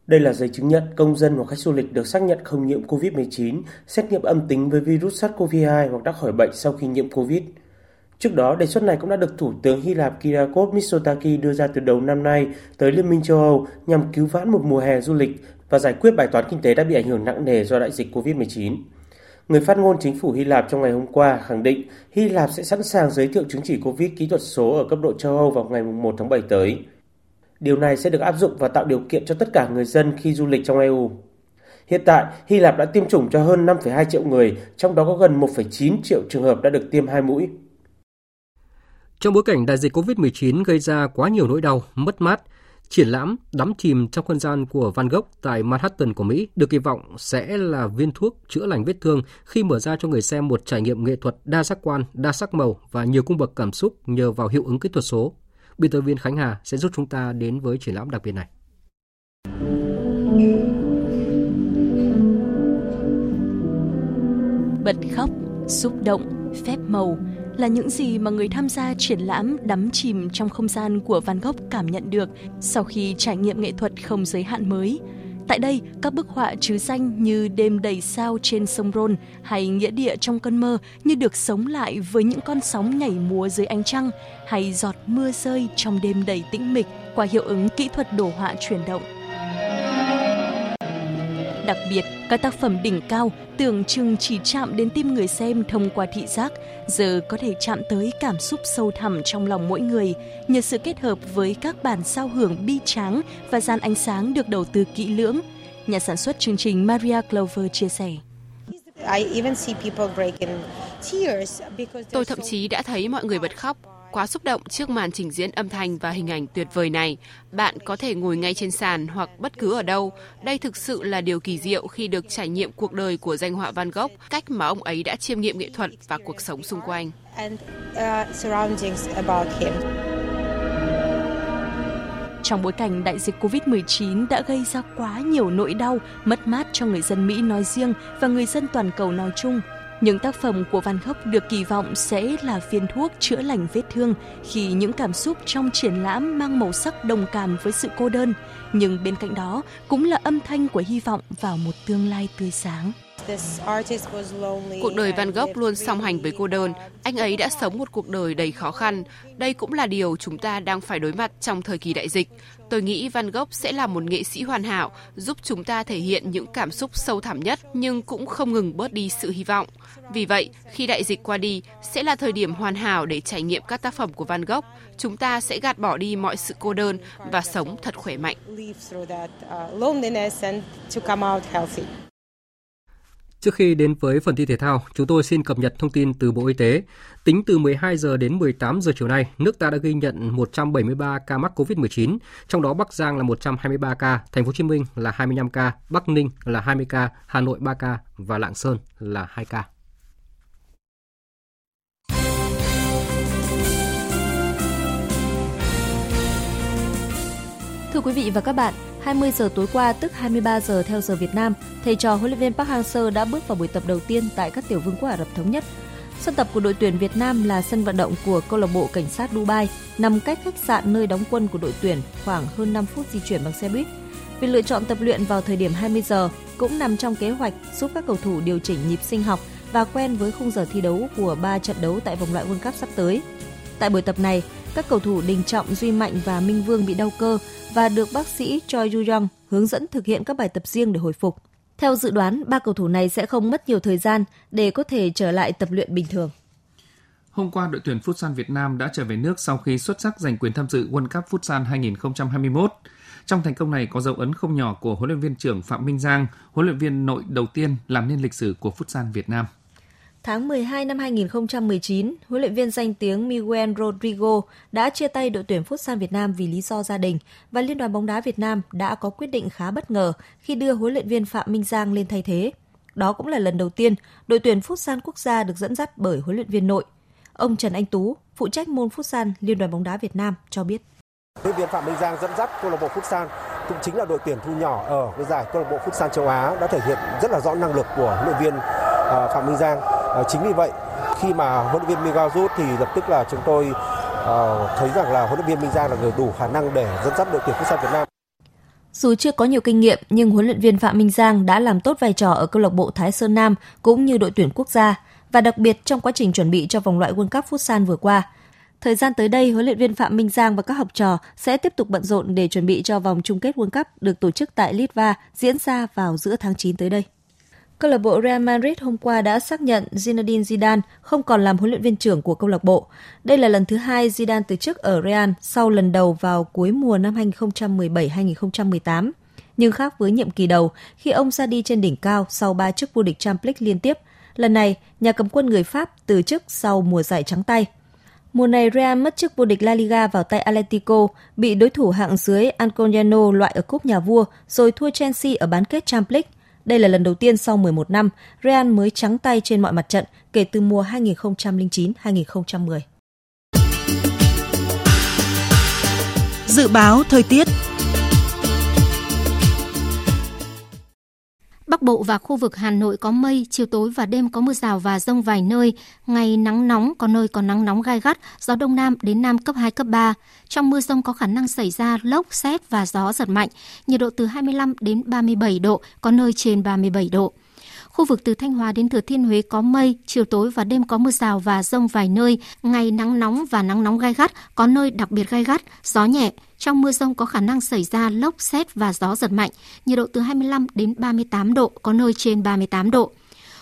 Đây là giấy chứng nhận công dân hoặc khách du lịch được xác nhận không nhiễm COVID-19, xét nghiệm âm tính với virus SARS-CoV-2 hoặc đã khỏi bệnh sau khi nhiễm COVID. Trước đó, đề xuất này cũng đã được Thủ tướng Hy Lạp Kyriakos Mitsotakis đưa ra từ đầu năm nay tới Liên minh châu Âu nhằm cứu vãn một mùa hè du lịch và giải quyết bài toán kinh tế đã bị ảnh hưởng nặng nề do đại dịch COVID-19. Người phát ngôn chính phủ Hy Lạp trong ngày hôm qua khẳng định Hy Lạp sẽ sẵn sàng giới thiệu chứng chỉ COVID kỹ thuật số ở cấp độ châu Âu vào ngày 1 tháng 7 tới. Điều này sẽ được áp dụng và tạo điều kiện cho tất cả người dân khi du lịch trong EU. Hiện tại, Hy Lạp đã tiêm chủng cho hơn 5,2 triệu người, trong đó có gần 1,9 triệu trường hợp đã được tiêm hai mũi. Trong bối cảnh đại dịch COVID-19 gây ra quá nhiều nỗi đau, mất mát, triển lãm đắm chìm trong không gian của Van Gogh tại Manhattan của Mỹ được kỳ vọng sẽ là viên thuốc chữa lành vết thương khi mở ra cho người xem một trải nghiệm nghệ thuật đa giác quan, đa sắc màu và nhiều cung bậc cảm xúc nhờ vào hiệu ứng kỹ thuật số. Biên tập viên Khánh Hà sẽ giúp chúng ta đến với triển lãm đặc biệt này. Bật khóc, xúc động, phép màu là những gì mà người tham gia triển lãm đắm chìm trong không gian của Van Gogh cảm nhận được sau khi trải nghiệm nghệ thuật không giới hạn mới – Tại đây, các bức họa chứ danh như Đêm đầy sao trên sông Rôn hay Nghĩa địa trong cơn mơ như được sống lại với những con sóng nhảy múa dưới ánh trăng hay giọt mưa rơi trong đêm đầy tĩnh mịch qua hiệu ứng kỹ thuật đồ họa chuyển động. Đặc biệt, các tác phẩm đỉnh cao tưởng chừng chỉ chạm đến tim người xem thông qua thị giác, giờ có thể chạm tới cảm xúc sâu thẳm trong lòng mỗi người nhờ sự kết hợp với các bản sao hưởng bi tráng và dàn ánh sáng được đầu tư kỹ lưỡng. Nhà sản xuất chương trình Maria Clover chia sẻ. Tôi thậm chí đã thấy mọi người bật khóc quá xúc động trước màn trình diễn âm thanh và hình ảnh tuyệt vời này. Bạn có thể ngồi ngay trên sàn hoặc bất cứ ở đâu. Đây thực sự là điều kỳ diệu khi được trải nghiệm cuộc đời của danh họa Van Gogh, cách mà ông ấy đã chiêm nghiệm nghệ thuật và cuộc sống xung quanh. Trong bối cảnh đại dịch COVID-19 đã gây ra quá nhiều nỗi đau, mất mát cho người dân Mỹ nói riêng và người dân toàn cầu nói chung, những tác phẩm của Van Gogh được kỳ vọng sẽ là viên thuốc chữa lành vết thương khi những cảm xúc trong triển lãm mang màu sắc đồng cảm với sự cô đơn, nhưng bên cạnh đó cũng là âm thanh của hy vọng vào một tương lai tươi sáng. Cuộc đời Van Gogh luôn song hành với cô đơn. Anh ấy đã sống một cuộc đời đầy khó khăn. Đây cũng là điều chúng ta đang phải đối mặt trong thời kỳ đại dịch. Tôi nghĩ Van Gogh sẽ là một nghệ sĩ hoàn hảo, giúp chúng ta thể hiện những cảm xúc sâu thẳm nhất nhưng cũng không ngừng bớt đi sự hy vọng. Vì vậy, khi đại dịch qua đi, sẽ là thời điểm hoàn hảo để trải nghiệm các tác phẩm của Van Gogh. Chúng ta sẽ gạt bỏ đi mọi sự cô đơn và sống thật khỏe mạnh. Trước khi đến với phần thi thể thao, chúng tôi xin cập nhật thông tin từ Bộ Y tế. Tính từ 12 giờ đến 18 giờ chiều nay, nước ta đã ghi nhận 173 ca mắc COVID-19, trong đó Bắc Giang là 123 ca, Thành phố Hồ Chí Minh là 25 ca, Bắc Ninh là 20 ca, Hà Nội 3 ca và Lạng Sơn là 2 ca. Thưa quý vị và các bạn, 20 giờ tối qua tức 23 giờ theo giờ Việt Nam, thầy trò huấn luyện viên Park Hang-seo đã bước vào buổi tập đầu tiên tại các tiểu vương quốc Ả Rập thống nhất. Sân tập của đội tuyển Việt Nam là sân vận động của câu lạc bộ cảnh sát Dubai, nằm cách khách sạn nơi đóng quân của đội tuyển khoảng hơn 5 phút di chuyển bằng xe buýt. Việc lựa chọn tập luyện vào thời điểm 20 giờ cũng nằm trong kế hoạch giúp các cầu thủ điều chỉnh nhịp sinh học và quen với khung giờ thi đấu của ba trận đấu tại vòng loại World Cup sắp tới. Tại buổi tập này, các cầu thủ Đình Trọng, Duy Mạnh và Minh Vương bị đau cơ và được bác sĩ Choi Yu Young hướng dẫn thực hiện các bài tập riêng để hồi phục. Theo dự đoán, ba cầu thủ này sẽ không mất nhiều thời gian để có thể trở lại tập luyện bình thường. Hôm qua, đội tuyển Futsal Việt Nam đã trở về nước sau khi xuất sắc giành quyền tham dự World Cup Futsal 2021. Trong thành công này có dấu ấn không nhỏ của huấn luyện viên trưởng Phạm Minh Giang, huấn luyện viên nội đầu tiên làm nên lịch sử của Futsal Việt Nam. Tháng 12 năm 2019, huấn luyện viên danh tiếng Miguel Rodrigo đã chia tay đội tuyển Futsal Việt Nam vì lý do gia đình và Liên đoàn bóng đá Việt Nam đã có quyết định khá bất ngờ khi đưa huấn luyện viên Phạm Minh Giang lên thay thế. Đó cũng là lần đầu tiên đội tuyển Futsal quốc gia được dẫn dắt bởi huấn luyện viên nội. Ông Trần Anh Tú, phụ trách môn Futsal Liên đoàn bóng đá Việt Nam cho biết. Huấn luyện viên Phạm Minh Giang dẫn dắt câu lạc bộ Futsal cũng chính là đội tuyển thu nhỏ ở cái giải câu lạc bộ Futsal châu Á đã thể hiện rất là rõ năng lực của huấn luyện viên ờ, Phạm Minh Giang À, chính vì vậy khi mà huấn luyện viên Miguel rút thì lập tức là chúng tôi uh, thấy rằng là huấn luyện viên Minh Giang là người đủ khả năng để dẫn dắt đội tuyển quốc gia Việt Nam. Dù chưa có nhiều kinh nghiệm nhưng huấn luyện viên Phạm Minh Giang đã làm tốt vai trò ở câu lạc bộ Thái Sơn Nam cũng như đội tuyển quốc gia và đặc biệt trong quá trình chuẩn bị cho vòng loại World Cup Futsal vừa qua. Thời gian tới đây, huấn luyện viên Phạm Minh Giang và các học trò sẽ tiếp tục bận rộn để chuẩn bị cho vòng chung kết World Cup được tổ chức tại Litva diễn ra vào giữa tháng 9 tới đây. Câu lạc bộ Real Madrid hôm qua đã xác nhận Zinedine Zidane không còn làm huấn luyện viên trưởng của câu lạc bộ. Đây là lần thứ hai Zidane từ chức ở Real sau lần đầu vào cuối mùa năm 2017-2018. Nhưng khác với nhiệm kỳ đầu, khi ông ra đi trên đỉnh cao sau 3 chức vô địch Champions League liên tiếp, lần này nhà cầm quân người Pháp từ chức sau mùa giải trắng tay. Mùa này Real mất chức vô địch La Liga vào tay Atletico, bị đối thủ hạng dưới Alcoyano loại ở cúp nhà vua rồi thua Chelsea ở bán kết Champions League đây là lần đầu tiên sau 11 năm, Real mới trắng tay trên mọi mặt trận kể từ mùa 2009-2010. Dự báo thời tiết Bắc Bộ và khu vực Hà Nội có mây, chiều tối và đêm có mưa rào và rông vài nơi, ngày nắng nóng, có nơi có nắng nóng gai gắt, gió đông nam đến nam cấp 2, cấp 3. Trong mưa rông có khả năng xảy ra lốc, xét và gió giật mạnh, nhiệt độ từ 25 đến 37 độ, có nơi trên 37 độ. Khu vực từ Thanh Hóa đến Thừa Thiên Huế có mây, chiều tối và đêm có mưa rào và rông vài nơi, ngày nắng nóng và nắng nóng gai gắt, có nơi đặc biệt gai gắt, gió nhẹ. Trong mưa rông có khả năng xảy ra lốc, xét và gió giật mạnh, nhiệt độ từ 25 đến 38 độ, có nơi trên 38 độ.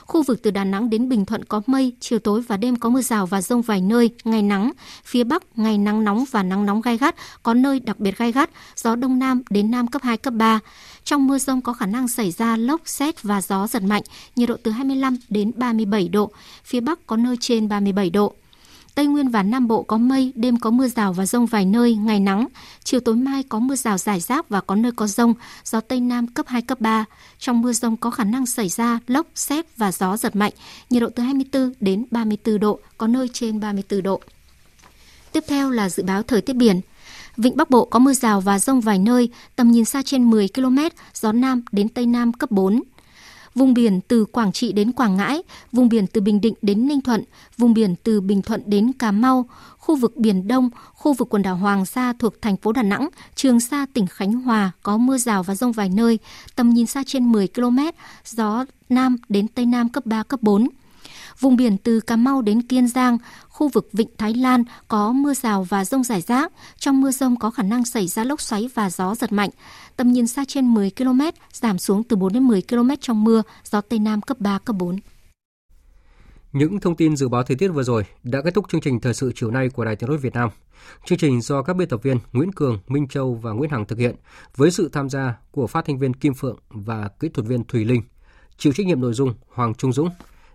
Khu vực từ Đà Nẵng đến Bình Thuận có mây, chiều tối và đêm có mưa rào và rông vài nơi, ngày nắng. Phía Bắc ngày nắng nóng và nắng nóng gai gắt, có nơi đặc biệt gai gắt, gió Đông Nam đến Nam cấp 2, cấp 3. Trong mưa rông có khả năng xảy ra lốc, xét và gió giật mạnh, nhiệt độ từ 25 đến 37 độ, phía Bắc có nơi trên 37 độ. Tây Nguyên và Nam Bộ có mây, đêm có mưa rào và rông vài nơi, ngày nắng. Chiều tối mai có mưa rào rải rác và có nơi có rông, gió Tây Nam cấp 2, cấp 3. Trong mưa rông có khả năng xảy ra lốc, xét và gió giật mạnh, nhiệt độ từ 24 đến 34 độ, có nơi trên 34 độ. Tiếp theo là dự báo thời tiết biển. Vịnh Bắc Bộ có mưa rào và rông vài nơi, tầm nhìn xa trên 10 km, gió Nam đến Tây Nam cấp 4. Vùng biển từ Quảng Trị đến Quảng Ngãi, vùng biển từ Bình Định đến Ninh Thuận, vùng biển từ Bình Thuận đến Cà Mau, khu vực Biển Đông, khu vực quần đảo Hoàng Sa thuộc thành phố Đà Nẵng, Trường Sa tỉnh Khánh Hòa có mưa rào và rông vài nơi, tầm nhìn xa trên 10 km, gió Nam đến Tây Nam cấp 3, cấp 4. Vùng biển từ Cà Mau đến Kiên Giang, khu vực Vịnh Thái Lan có mưa rào và rông rải rác. Trong mưa rông có khả năng xảy ra lốc xoáy và gió giật mạnh. Tầm nhìn xa trên 10 km, giảm xuống từ 4 đến 10 km trong mưa, gió Tây Nam cấp 3, cấp 4. Những thông tin dự báo thời tiết vừa rồi đã kết thúc chương trình thời sự chiều nay của Đài Tiếng nói Việt Nam. Chương trình do các biên tập viên Nguyễn Cường, Minh Châu và Nguyễn Hằng thực hiện với sự tham gia của phát thanh viên Kim Phượng và kỹ thuật viên Thùy Linh. Chịu trách nhiệm nội dung Hoàng Trung Dũng.